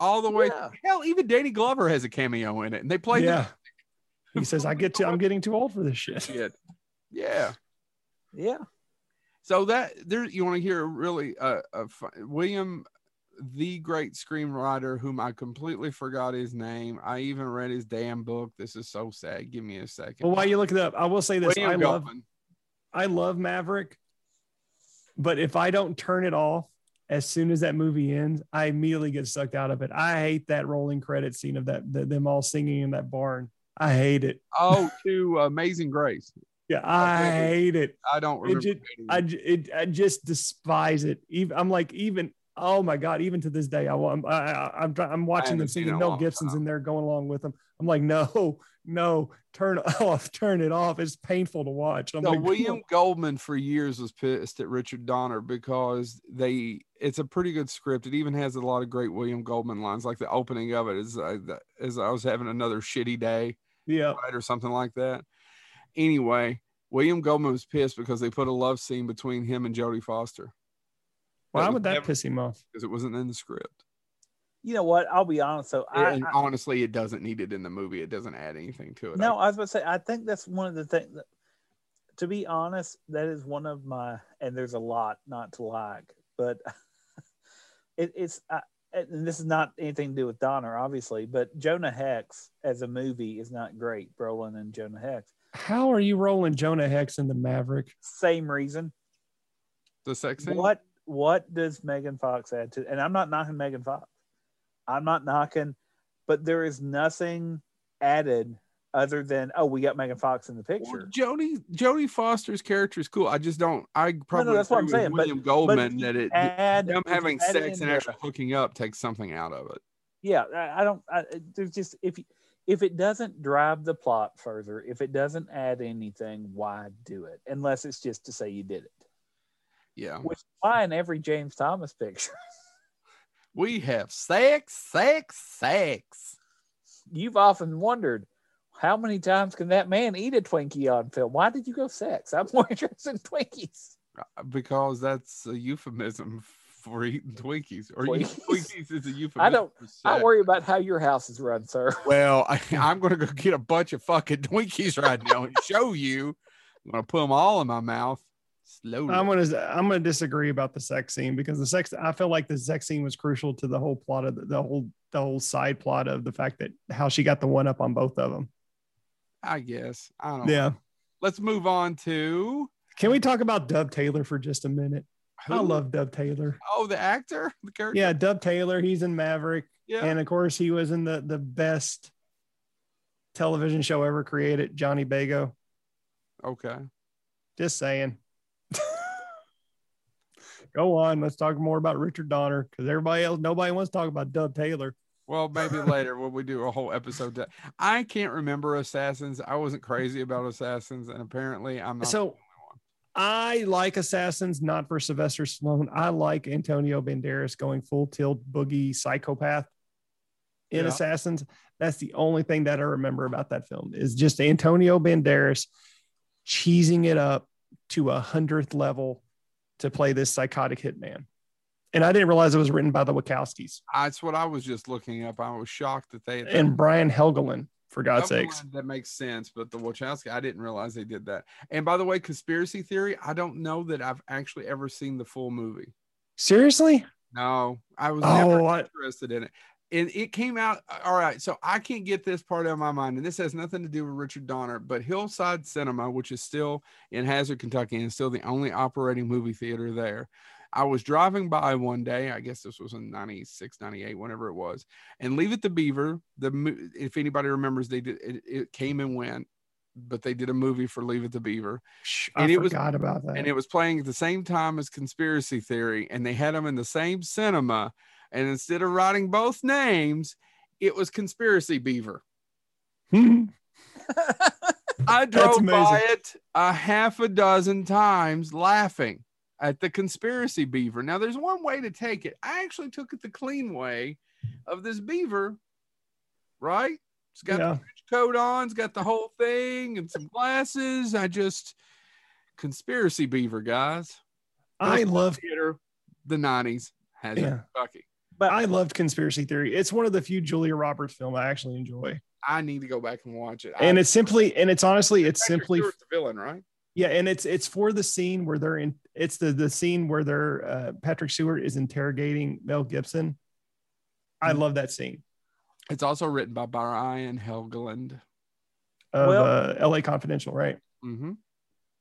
all the way. Yeah. Hell, even Danny Glover has a cameo in it, and they play Yeah. He says, "I get to. I'm getting too old for this shit." the shit. Yeah. Yeah. So that there, you want to hear a really uh, a William, the great screenwriter, whom I completely forgot his name. I even read his damn book. This is so sad. Give me a second. Well, while you look it up, I will say this: I love. I love Maverick, but if I don't turn it off as soon as that movie ends, I immediately get sucked out of it. I hate that rolling credit scene of that, the, them all singing in that barn. I hate it. Oh, to Amazing Grace. Yeah, I Okay. hate it. I don't remember. ju- hating I, it, I just despise it. Even I'm like, even oh my god, even to this day, I, I'm I, I- I'm I'm watching them haven't seen it in singing. Mel Gibson's in there going along with them. I'm like, no, no, turn off, turn it off. It's painful to watch. I'm So like, William Goldman for years was pissed at Richard Donner because they it's a pretty good script. It even has a lot of great William Goldman lines, like the opening of it is uh, the- is I was having another shitty day, yeah, right, or something like that. Anyway, William Goldman was pissed because they put a love scene between him and Jodie Foster why was would that never- piss him off? because it wasn't in the script. You know what? I'll be honest. So I, I honestly, it doesn't need it in the movie. It doesn't add anything to it. no, I was about to say. I think that's one of the things. That, to be honest, that is one of my. And there's a lot not to like, but it, it's. I, and this is not anything to do with Donner, obviously, but Jonah Hex as a movie is not great. Brolin and Jonah Hex, How are you rolling Jonah Hex in the Maverick? same reason. the sex scene. What what does Megan Fox add to? And I'm not knocking Megan Fox. I'm not knocking, but there is nothing added other than oh, we got Megan Fox in the Well, picture. Jodie Jodie Foster's character is cool. I just don't. I probably that's what I'm saying, but- William Goldman but that it add them having sex and actually hooking up takes something out of it. yeah, I, I don't. I, there's just if if it doesn't drive the plot further, if it doesn't add anything, why do it? Unless it's just to say you did it. Yeah, Which is why in every James Thomas picture, we have sex, sex, sex. you've often wondered how many times can that man eat a Twinkie on film? Why did you go sex? I'm more interested in Twinkies. Uh, Because that's a euphemism for eating Twinkies, or Twinkies? Twinkies is a euphemism. I don't- I worry about how your house is run, sir. Well, I, I'm gonna go get a bunch of fucking Twinkies right now and show you. I'm gonna put them all in my mouth slowly. I'm gonna I'm gonna disagree about the sex scene because the sex I feel like the sex scene was crucial to the whole plot of the, the whole the whole side plot of the fact that how she got the one up on both of them. I guess. I don't. Yeah. Let's move on to. Can we talk about Dub Taylor for just a minute? I love Dub Taylor. Oh, the actor, the character. Yeah, Dub Taylor. He's in Maverick, Yeah. and of course he was in the the best television show ever created, Johnny Bago. okay. Just saying. Go on. Let's talk more about Richard Donner because everybody else, nobody wants to talk about Dub Taylor. Well, maybe later when we do a whole episode. That I can't remember Assassins. I wasn't crazy about Assassins, and apparently I'm not. So- the only one. I like Assassins, not for Sylvester Stallone. I like Antonio Banderas going full tilt boogie psychopath in Yeah. Assassins. That's the only thing that I remember about that film is just Antonio Banderas cheesing it up to a hundredth level to play this psychotic hitman. And I didn't realize it was written by the Wachowskis That's what I was just looking up. I was shocked that they and Brian Helgeland, for God's Double sakes. That makes sense, but the Wachowski, I didn't realize they did that. And by the way, conspiracy theory, I don't know that I've actually ever seen the full movie. Seriously? No, I was oh, never Oh, I, interested in it. And it came out all right. So I can't get this part out of my mind, and this has nothing to do with Richard Donner, but Hillside Cinema, which is still in Hazard, Kentucky, and still the only operating movie theater there. I was driving by one day, I guess this was in 96, 98, whenever it was, and Leave It to Beaver. The if anybody remembers, they did it, it came and went. but they did a movie for Leave It to Beaver, And I it was- about that. and it was playing at the same time as Conspiracy Theory, and they had them in the same cinema. And instead of writing both names, it was Conspiracy Beaver. I drove by it a half a dozen times laughing at the conspiracy beaver. Now, there's one way to take it. I actually took it the clean way of this beaver, right? It's got Yeah. the coat on, it's got the whole thing and some glasses. I just conspiracy beaver, guys. I love theater, the 90s has Yeah. Kentucky. But I loved Conspiracy Theory. It's one of the few Julia Roberts film I actually enjoy. I need to go back and watch it. And I- it's simply and it's honestly it's Patrick simply Stewart's the villain, right? yeah, and it's it's for the scene where they're in it's the the scene where they're uh, Patrick Stewart is interrogating Mel Gibson. I Mm-hmm. love that scene It's also written by Brian Helgeland. of Well- uh, LA Confidential, right? Mm-hmm.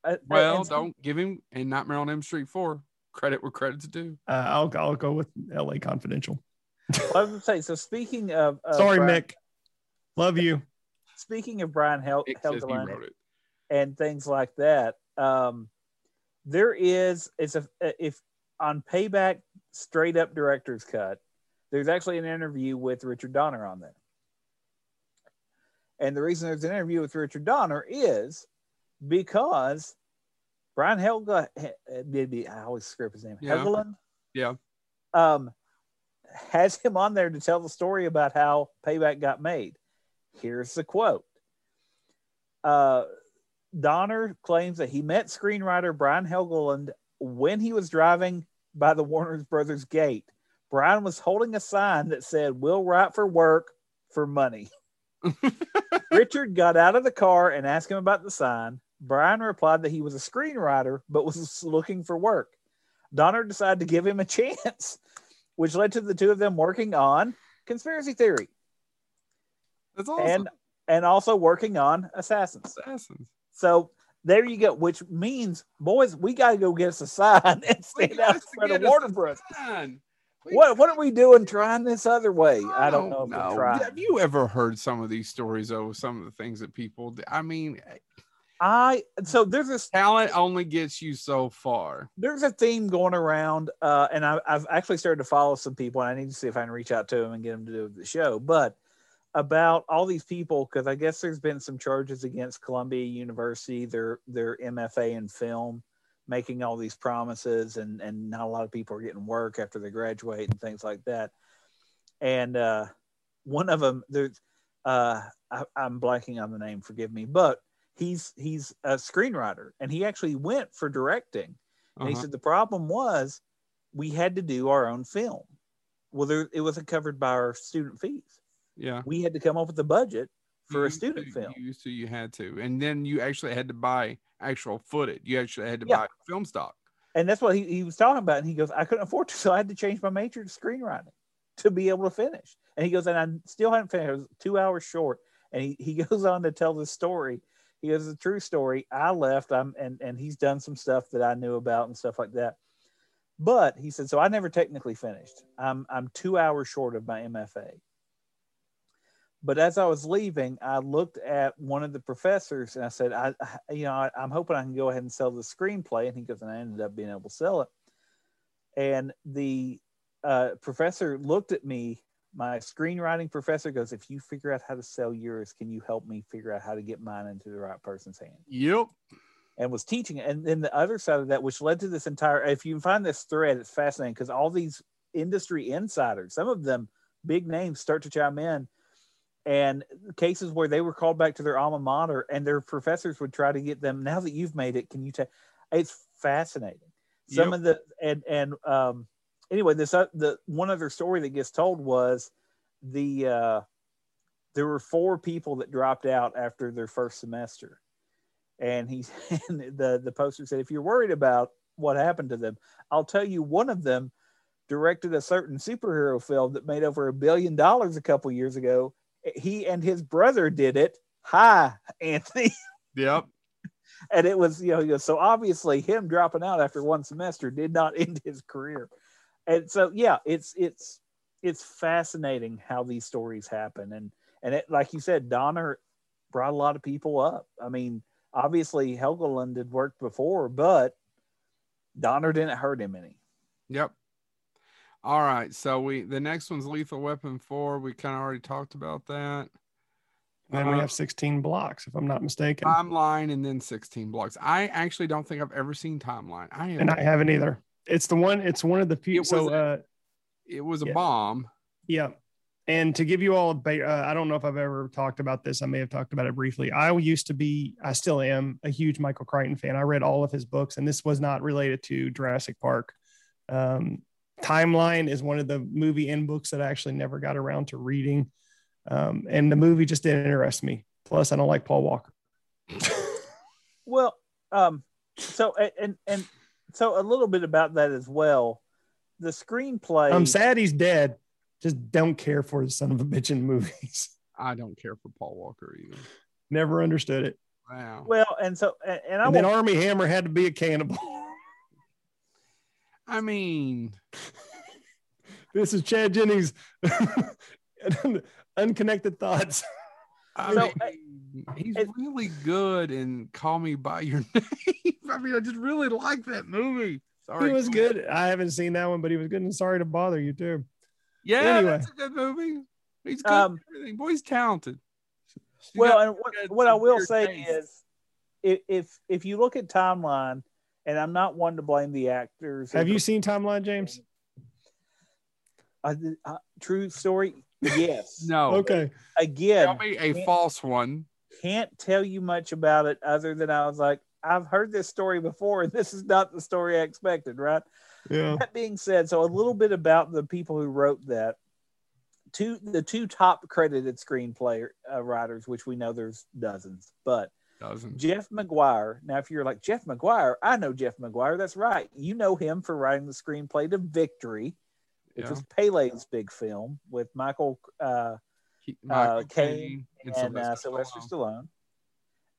uh, Well, don't give him and Nightmare on Elm Street 4 credit where credit's due. Uh, I'll I'll go with LA Confidential. I was gonna say. So speaking of, of Sorry, Brian, Mick. Love you. Speaking of Brian Hel- Nick says he Helgeland and things like that, um, there is it's a if on Payback straight up director's cut, there's actually an interview with Richard Donner on there. And the reason there's an interview with Richard Donner is because Brian Helga maybe I always screw up his name. Yeah. Helgeland? Yeah. Um has him on there to tell the story about how payback got made. Here's the quote. Uh Donner claims that he met screenwriter Brian Helgeland when he was driving by the Warner Brothers gate. Brian was holding a sign that said, We'll write for work for money. Richard got out of the car and asked him about the sign. Brian replied that he was a screenwriter but was looking for work. Donner decided to give him a chance, which led to the two of them working on conspiracy theory That's awesome. and and also working on assassins. Assassins. So there you go, which means, boys, we got to go get us a sign and stand out in got to of get us Warner Bros. What what are we doing trying this other way? I don't know if know. trying. Have you ever heard some of these stories though? Some of the things that people do? I mean, I so there's this talent only gets you so far. there's a theme going around, uh, and I, I've actually started to follow some people, and I need to see if I can reach out to them and get them to do the show. But about all these people, because I guess there's been some charges against Columbia University, their their MFA in film, making all these promises, and and not a lot of people are getting work after they graduate and things like that. And uh, one of them, there's uh, I, I'm blanking on the name, forgive me, but he's he's a screenwriter, and he actually went for directing. And he Uh-huh. said the problem was we had to do our own film. Well, there, it wasn't covered by our student fees. Yeah. We had to come up with a budget for You a student to- film. You used to, you had to, and then you actually had to buy actual footage. You actually had to Yeah. buy film stock. And that's what he, he was talking about. And he goes, I couldn't afford to, so I had to change my major to screenwriting to be able to finish. And he goes, and I still haven't finished. I was two hours short. And he, he goes on to tell this story. He goes, it's a true story. I left. I'm and and he's done some stuff that I knew about and stuff like that. But he said, so I never technically finished. I'm I'm two hours short of my MFA. But as I was leaving, I looked at one of the professors and I said, I, I you know, I, I'm hoping I can go ahead and sell the screenplay. And he goes, and I ended up being able to sell it. And the uh, professor looked at me. My screenwriting professor goes, if you figure out how to sell yours, can you help me figure out how to get mine into the right person's hand? Yep. and was teaching it. And then the other side of that, which led to this entire, if you find this thread, it's fascinating because all these industry insiders, some of them big names, start to chime in. And cases where they were called back to their alma mater and their professors would try to get them, now that you've made it, can you take? It's fascinating. Some Yep. of the, and, and, um, anyway, this, uh, the one other story that gets told was the, uh, there were four people that dropped out after their first semester. And he and the the poster said if you're worried about what happened to them i'll tell you one of them directed a certain superhero film that made over a billion dollars a couple years ago. He and his brother did it. Hi anthony. Yep. and it was you know so obviously him dropping out after one semester did not end his career and so yeah it's it's it's fascinating how these stories happen and and it like you said donner brought a lot of people up. I mean, obviously Helgeland had worked before, but Donner didn't hurt him any. Yep. All right. So we the next one's Lethal Weapon 4. We kind of already talked about that. Then we Uh, have 16 blocks, if I'm not mistaken. Timeline and then 16 blocks. I actually don't think I've ever seen Timeline. I have, and I haven't either. It's the one, it's one of the few. It So, was uh, it was a yeah. bomb. yeah. And to give you all a ba- uh, I don't know if I've ever talked about this. I may have talked about it briefly. I used to be, I still am a huge Michael Crichton fan. I read all of his books, and this was not related to Jurassic Park. Um, Timeline is one of the movie and books that I actually never got around to reading. Um, and the movie just didn't interest me. Plus, I don't like Paul Walker. Well, um, so and- and and so a little bit about that as well. The screenplay. I'm sad he's dead. Just don't care for the son of a bitch in movies. I don't care for Paul Walker either. Never understood it. Wow. Well, and so and, and I And then Armie Hammer had to be a cannibal. I mean, this is Chad Jennings. Unconnected thoughts. I So, mean, he's it- really good in Call Me by Your Name. I mean, I just really like that movie. Sorry. He was good. I haven't seen that one, but he was good. And sorry to bother you too. Yeah, Anyway. that's a good movie. He's good. Um, everything. Boy, he's talented. He's well, and what, what I will say taste. is, if if if you look at timeline, and I'm not one to blame the actors. Have you seen Timeline, James? Uh, uh, true story? Yes. no. Okay. Again, Tell me a false one. can't tell you much about it other than I was like, I've heard this story before, and this is not the story I expected, right? Yeah. That being said, so a little bit about the people who wrote that. Two, the two top credited screenplay uh, writers, which we know there's dozens, but Doesn't. Jeff Maguire. Now, if you're like Jeff Maguire, I know Jeff Maguire. That's right. You know him for writing the screenplay to Victory, which Yeah. was Pele's big film with Michael uh, uh, Michael Caine Caine and uh, Sylvester Stallone. Stallone.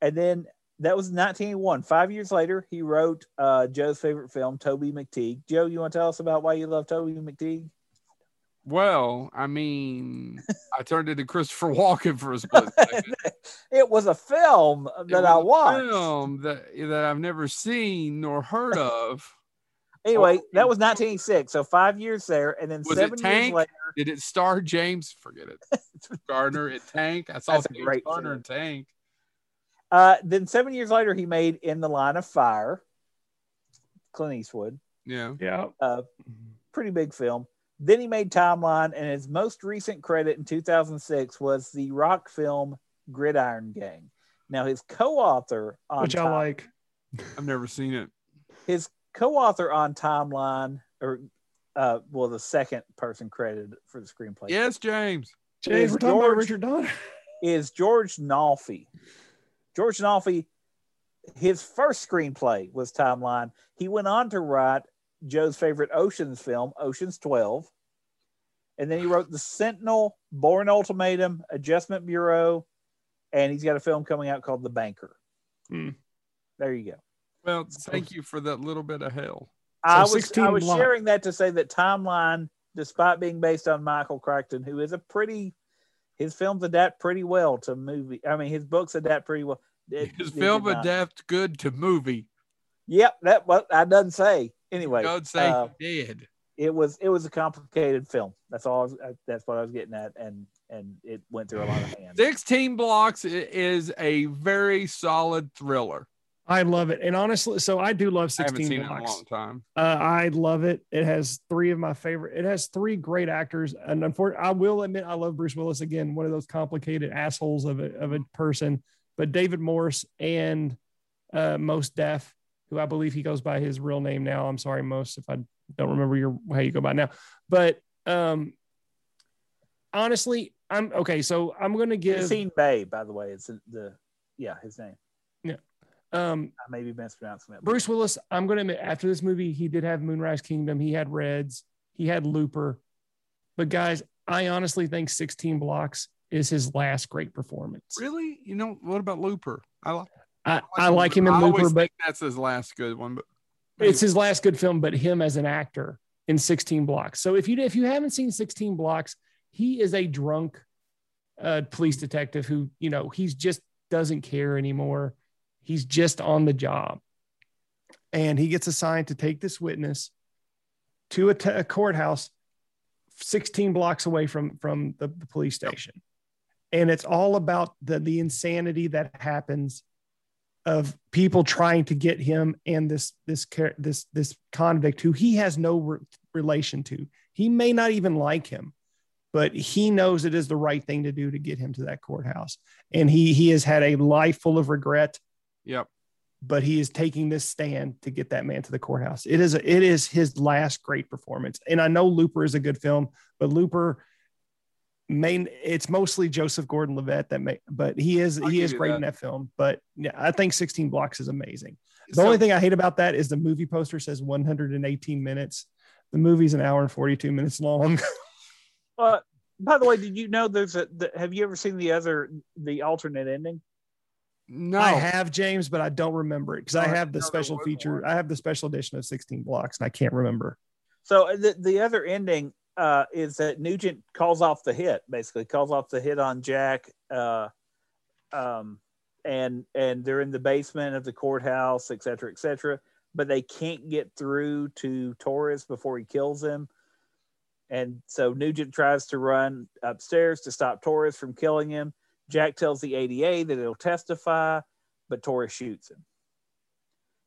And then that was 1981. Five years later, he wrote uh, Joe's favorite film, Toby McTeague. Joe, you want to tell us about why you love Toby McTeague? Well, I mean, I turned into Christopher Walken for a split second. it was a film It that was I a watched. Film that that I've never seen nor heard of. Anyway, Oh, that was 1986. So five years there, and then Was it seven years later, Did it star James? Forget it. Garner and Tank. I saw That's James great Gardner in film. Tank. uh, then seven years later, he made In the Line of Fire. Clint Eastwood, Yeah. Yeah. uh, pretty big film. Then he made Timeline, and his most recent credit in 2006 was the rock film Gridiron Gang. Now, his co-author on Which I Time- like. I've never seen it. his co-author on Timeline, or uh, well, the second person credited for the screenplay, Yes, James. James, Is we're talking about George- Richard Donner. is George Nolfi. George Nolfi, his first screenplay was Timeline. He went on to write Joe's favorite Ocean's film, Ocean's 12. And then he wrote The Sentinel, Bourne Ultimatum, Adjustment Bureau, and he's got a film coming out called The Banker. Hmm. There you go. Well, thank you for that little bit of hell. I was 16 I was block. sharing that to say that Timeline, despite being based on Michael Crichton, who is a pretty, his films adapt pretty well to movie. I mean, his books adapt pretty well. It- His it film adapt good to movie. Yep, that what I doesn't say. Anyway, God say uh, he did. it was it was a complicated film. That's all. I was, uh, that's what I was getting at, and and it went through a lot of hands. 16 blocks is a very solid thriller. I love it. And honestly, so I do love I haven't 16 seen it in a long time. Uh, I love it. It has three of my favorite. It has three great actors, and unfortunately, I will admit I love Bruce Willis again. One of those complicated assholes of a of a person, but David Morse and uh, Mos Def, who I believe he goes by his real name now. I'm sorry, Most, if I don't remember your how you go by now. But um, honestly, I'm okay. So I'm going to give Yasiin Bey, by the way, It's the, the yeah his name. Um, I may be mispronouncing it. Bruce Willis, I'm going to admit, after this movie, he did have Moonrise Kingdom. He had Reds. He had Looper. But guys, I honestly think 16 Blocks is his last great performance. Really? You know, what about Looper? I, like. I, I like him in Looper, always but think that's his last good one. But it's his last good film. But him as an actor in 16 Blocks. So if you if you haven't seen 16 Blocks, he is a drunk uh, police detective who you know he's just doesn't care anymore. He's just on the job. And he gets assigned to take this witness to a, t- a courthouse 16 blocks away from, from the, the police station. And it's all about the, the insanity that happens of people trying to get him and this this this this convict who he has no re- relation to. He may not even like him, but he knows it is the right thing to do to get him to that courthouse. And he he has had a life full of regret. Yep. But he is taking this stand to get that man to the courthouse. It is a, it is his last great performance. And I know Looper is a good film, but Looper main it's mostly Joseph Gordon-Levitt that may but he is I'll he is great that. in that film. But yeah, I think 16 blocks is amazing. The So- only thing I hate about that is the movie poster says 118 minutes. The movie's an hour and 42 minutes long. Uh, by the way, did you know there's a? The, have you ever seen the other, the alternate ending? No, I have James, but I don't remember it because I Oh, have the didn't know there special feature. I have the special edition of 16 blocks, and I can't remember. So uh, the the other ending uh, is that Nugent calls off the hit, basically calls off the hit on Jack, uh, um, and and they're in the basement of the courthouse, et cetera, et cetera. But they can't get through to Torres before he kills him, and so Nugent tries to run upstairs to stop Torres from killing him. Jack tells the ADA that it'll testify, but Torres shoots him.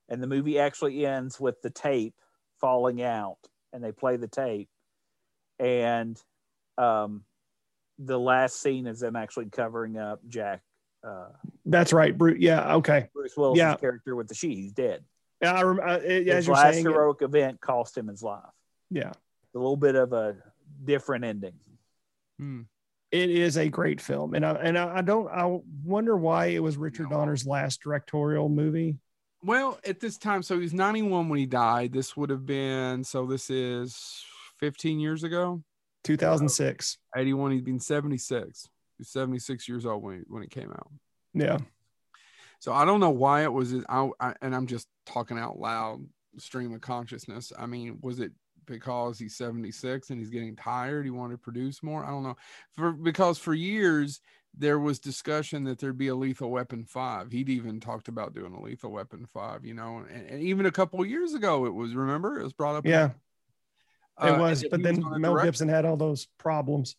And the movie actually ends with the tape falling out and they play the tape and um the last scene is them actually covering up jack uh That's right, Bruce. Yeah, okay. bruce willis' Yeah. character with the sheet he's dead Yeah, I rem- uh, it- his as you're last saying, it- heroic event cost him his life yeah, a little bit of a different ending Hmm. It is a great film, and I and I, I don't. I wonder why it was Richard. Donner's last directorial movie. Well, at this time, so he was 91 when he died. This would have been so. This is 15 years ago. 2006. Uh, 81. He'd been 76. He was 76 years old when he, when it came out. Yeah, So I don't know why it was. I, I and I'm just talking out loud, stream of consciousness. I mean, was it because he's 76 and he's getting tired? He wanted to produce more. I don't know. For because for years there was discussion that there'd be a Lethal Weapon five. He'd even talked about doing a Lethal Weapon five. You know, and, and even a couple of years ago, it was. Remember, it was brought up. yeah, uh, it was. But he was then Mel Gibson had all those problems.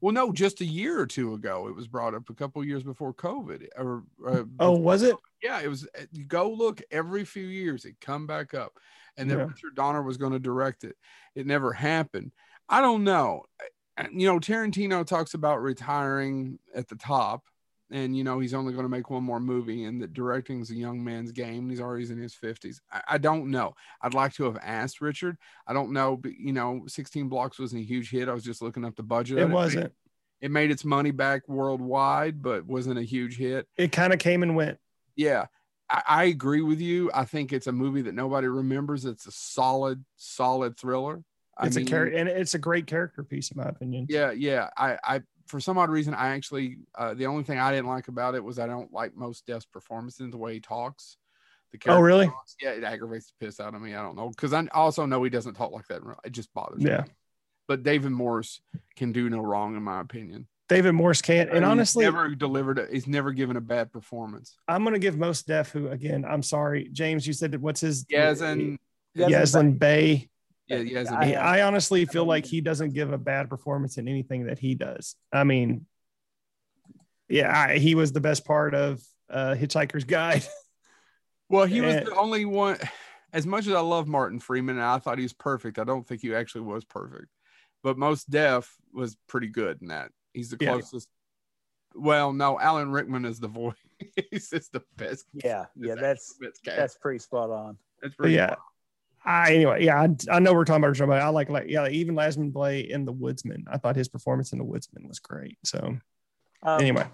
Well, no, just a year or two ago, it was brought up a couple years before COVID. Or uh, Oh, was it? yeah, it was. uh, go look every few years, it come back up, and that Yeah. Richard Donner was going to direct it. It never happened. I don't know. You know, Tarantino talks about retiring at the top, and you know he's only going to make one more movie, and that directing's a young man's game. He's already in his fifties. I, I don't know. I'd like to have asked Richard. I don't know, but you know, 16 Blocks wasn't a huge hit. I was just looking up the budget. It wasn't. it made its money back worldwide, but wasn't a huge hit. It kind of came and went. Yeah, I, I agree with you. I think it's a movie that nobody remembers. It's a solid, solid thriller. I It's a character, and it's a great character piece, in my opinion. Yeah, yeah. I, I, for some odd reason, I actually, uh, the only thing I didn't like about it was I don't like Mos Def's performances, the way he talks. The Oh, really? talks. Yeah, it aggravates the piss out of me. I don't know because I also know he doesn't talk like that. It just bothers me. Yeah. But David Morse can do no wrong, in my opinion. David Morse can't. And honestly, He's honestly, never delivered. A, he's never given a bad performance. I'm going to give Mos Def, who again, I'm sorry, James, you said that what's his Yazan, Yaslin Bay. yeah, Yazan. I- I, I honestly feel like he doesn't give a bad performance in anything that he does. I mean, yeah, I, he was the best part of uh, Hitchhiker's Guide. Well, he was And- the only one. As much as I love Martin Freeman, and I thought he was perfect. I don't think he actually was perfect, but Mos Def was pretty good in that. He's the Yeah. closest. Well, no, Alan Rickman is the voice. He's just the best. yeah yeah that's actually best cast. that's pretty spot on That's pretty yeah, I anyway, yeah, I, I know we're talking about, but I like like yeah, even Lasman Blay in The Woodsman. I thought his performance in The Woodsman was great. So um, anyway,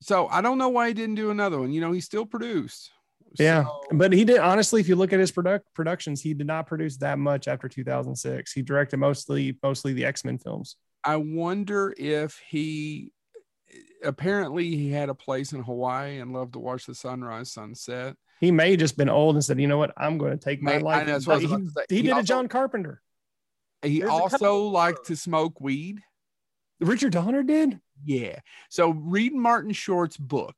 So I don't know why he didn't do another one. You know, he still produced. Yeah, So- but he did honestly. If you look at his product productions, he did not produce that much after 2006. He directed mostly mostly the X Men films. I wonder if he apparently he had a place in Hawaii and loved to watch the sunrise, sunset. He may have just been old and said, "You know what? I'm going to take my May- life." know, that's what I was he about to say. he He did a John Carpenter. He There's also liked to smoke weed. Richard Donner did. Yeah. So read Martin Short's book,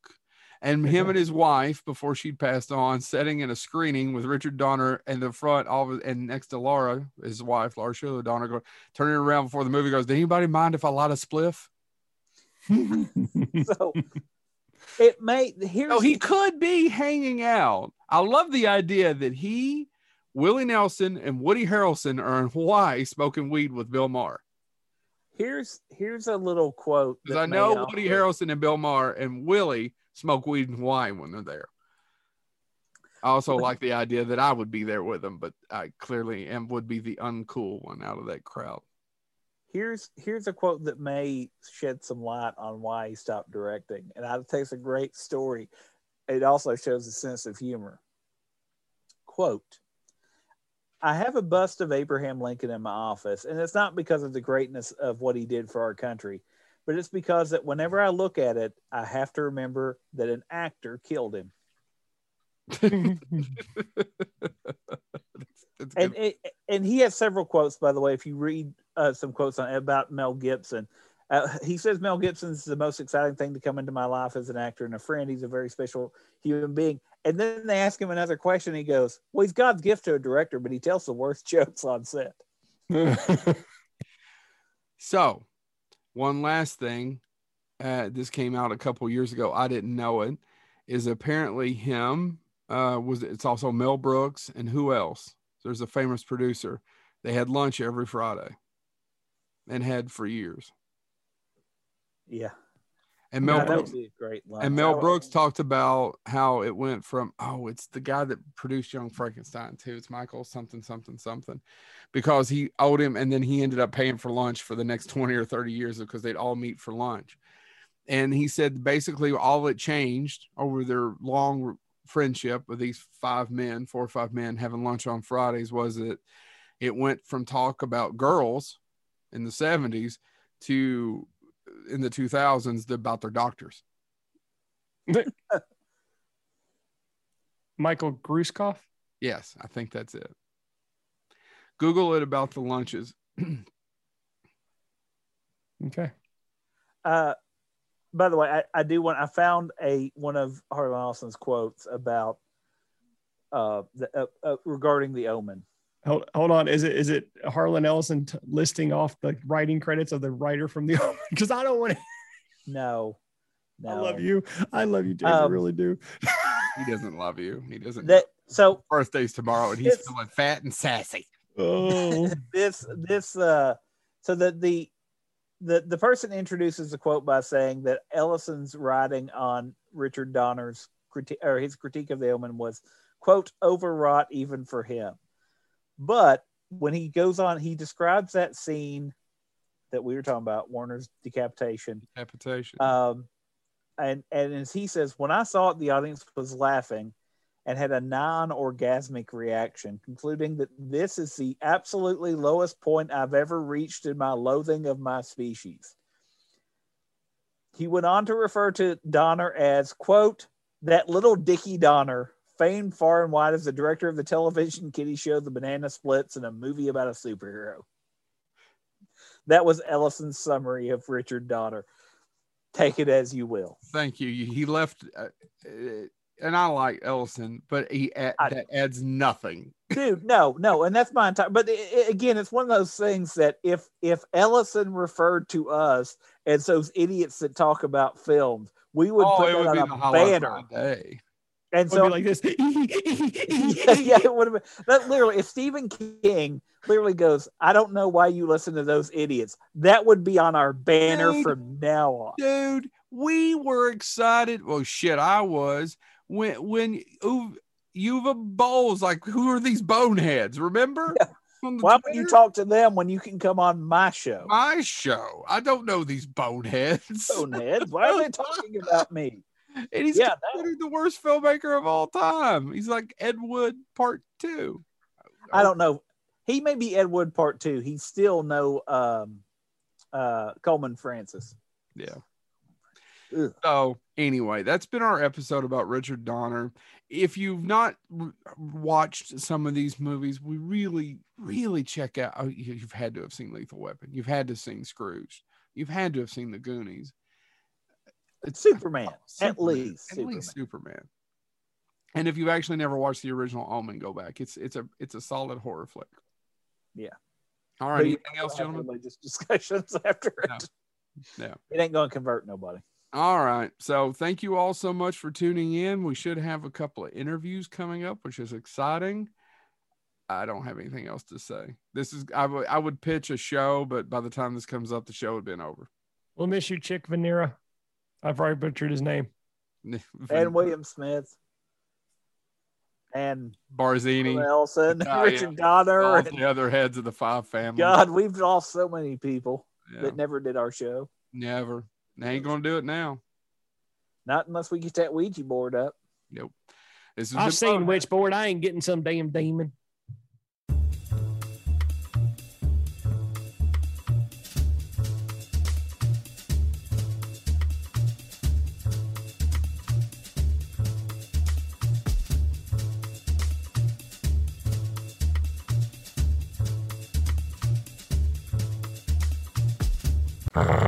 and him and his wife before she'd passed on, sitting in a screening with Richard Donner in the front, all of, and next to Laura, his wife, Laura Shuler Donner, go, turning around before the movie goes. Did anybody mind if I light a spliff? so it may here's Oh, he could be hanging out. I love the idea that he, Willie Nelson, and Woody Harrelson are in Hawaii smoking weed with Bill Maher. here's here's a little quote Because I know also- Woody Harrelson and Bill Maher and Willie smoke weed and wine when they're there. I also like the idea that I would be there with them, but I clearly am would be the uncool one out of that crowd. here's here's a quote that may shed some light on why he stopped directing and i think it's a great story it also shows a sense of humor quote i have a bust of abraham lincoln in my office and it's not because of the greatness of what he did for our country but it's because that whenever i look at it i have to remember that an actor killed him. And it, and he has several quotes by the way if you read uh, some quotes on about mel gibson. Uh, he says mel gibson is the most exciting thing to come into my life as an actor and a friend. He's a very special human being. And then they ask him another question. He goes well he's god's gift to a director but he tells the worst jokes on set. So, one last thing, uh, this came out a couple years ago. I didn't know it. Is apparently him. Uh, was it's also Mel Brooks and who else? There's a famous producer. They had lunch every Friday, and had for years. yeah And Mel Yeah, Brooks would be a great line and Mel Brooks talked about how it went from oh, it's the guy that produced Young Frankenstein too. It's Michael something something something, because he owed him, and then he ended up paying for lunch for the next twenty or thirty years because they'd all meet for lunch. And he said basically all it changed over their long friendship with these five men, four or five men having lunch on Fridays was that it went from talk about girls in the seventies to in the 2000s about their doctors. Michael Gruskoff. Yes, I think that's it. Google it about the lunches. Okay. uh by the way I, I do want i found a one of harlan Ellison's quotes about uh, the, uh, uh regarding the omen Hold, hold on. Is it is it Harlan Ellison t- listing off the writing credits of the writer from the Omen? because I don't want to. no no I love you. I love you, James. I Um, really do. He doesn't love you. He doesn't. that so birthday's tomorrow, and he's It's- feeling fat and sassy. Oh, this this uh so that the the the person introduces the quote by saying that Ellison's writing on Richard Donner's critique or his critique of the Omen was quote overwrought even for him. But when he goes on, he describes that scene that we were talking about, Warner's decapitation. Decapitation. Um, and and as he says, when I saw it, the audience was laughing and had a non-orgasmic reaction, concluding that this is the absolutely lowest point I've ever reached in my loathing of my species. He went on to refer to Donner as, quote, that little Dickie Donner, famed far and wide as the director of the television kiddie show The Banana Splits and a movie about a superhero. That was Ellison's summary of Richard Donner. Take it as you will. Thank you. He left, uh, uh, and I like Ellison, but he add, I- that adds nothing. dude no no and that's my entire but i- i- again it's one of those things that if if ellison referred to us as those idiots that talk about films we would oh, put it would on a banner of my day. And so like this. yeah, yeah, it would have been. That literally if stephen king literally goes i don't know why you listen to those idiots that would be on our banner Dude. from now on. dude we were excited. Well shit i was. When when Uv- Uwe Boll's like who are these boneheads? Remember? Yeah. Why would you talk to them when you can come on my show? My show. I don't know these boneheads. Boneheads? Why are they talking about me and he's Yeah, that- the worst filmmaker of all time he's like ed wood part two I don't know. He may be Ed Wood part two. He's still no um, uh, Coleman Francis. Yeah. Ugh. So anyway, that's been our episode about Richard Donner. If you've not r- watched some of these movies, we really, really check out. Oh, you- you've had to have seen Lethal Weapon. You've had to have seen Scrooge. You've had to have seen The Goonies. It's oh, Superman, at least. At Superman. least Superman. And if you've actually never watched the original Omen, go back. It's it's a it's a solid horror flick. Yeah. All right. But Anything else, have gentlemen? religious discussions after No. it. No. It ain't going to convert nobody. All right. So thank you all so much for tuning in. We should have a couple of interviews coming up, which is exciting. I don't have anything else to say. This is I would I would pitch a show, but by the time this comes up, the show would have been over. We'll miss you, Chick Vennera. I've already butchered his name. And William Smith. And Barzini, Nelson, Oh, yeah. Richard Donner. all and- the other heads of the five family. God, we've lost so many people Yeah, that never did our show. never. They ain't gonna do it now. Not unless we get that Ouija board up. Nope. This is I've the seen bonus. Witchboard. I ain't getting some damn demon. Brrr.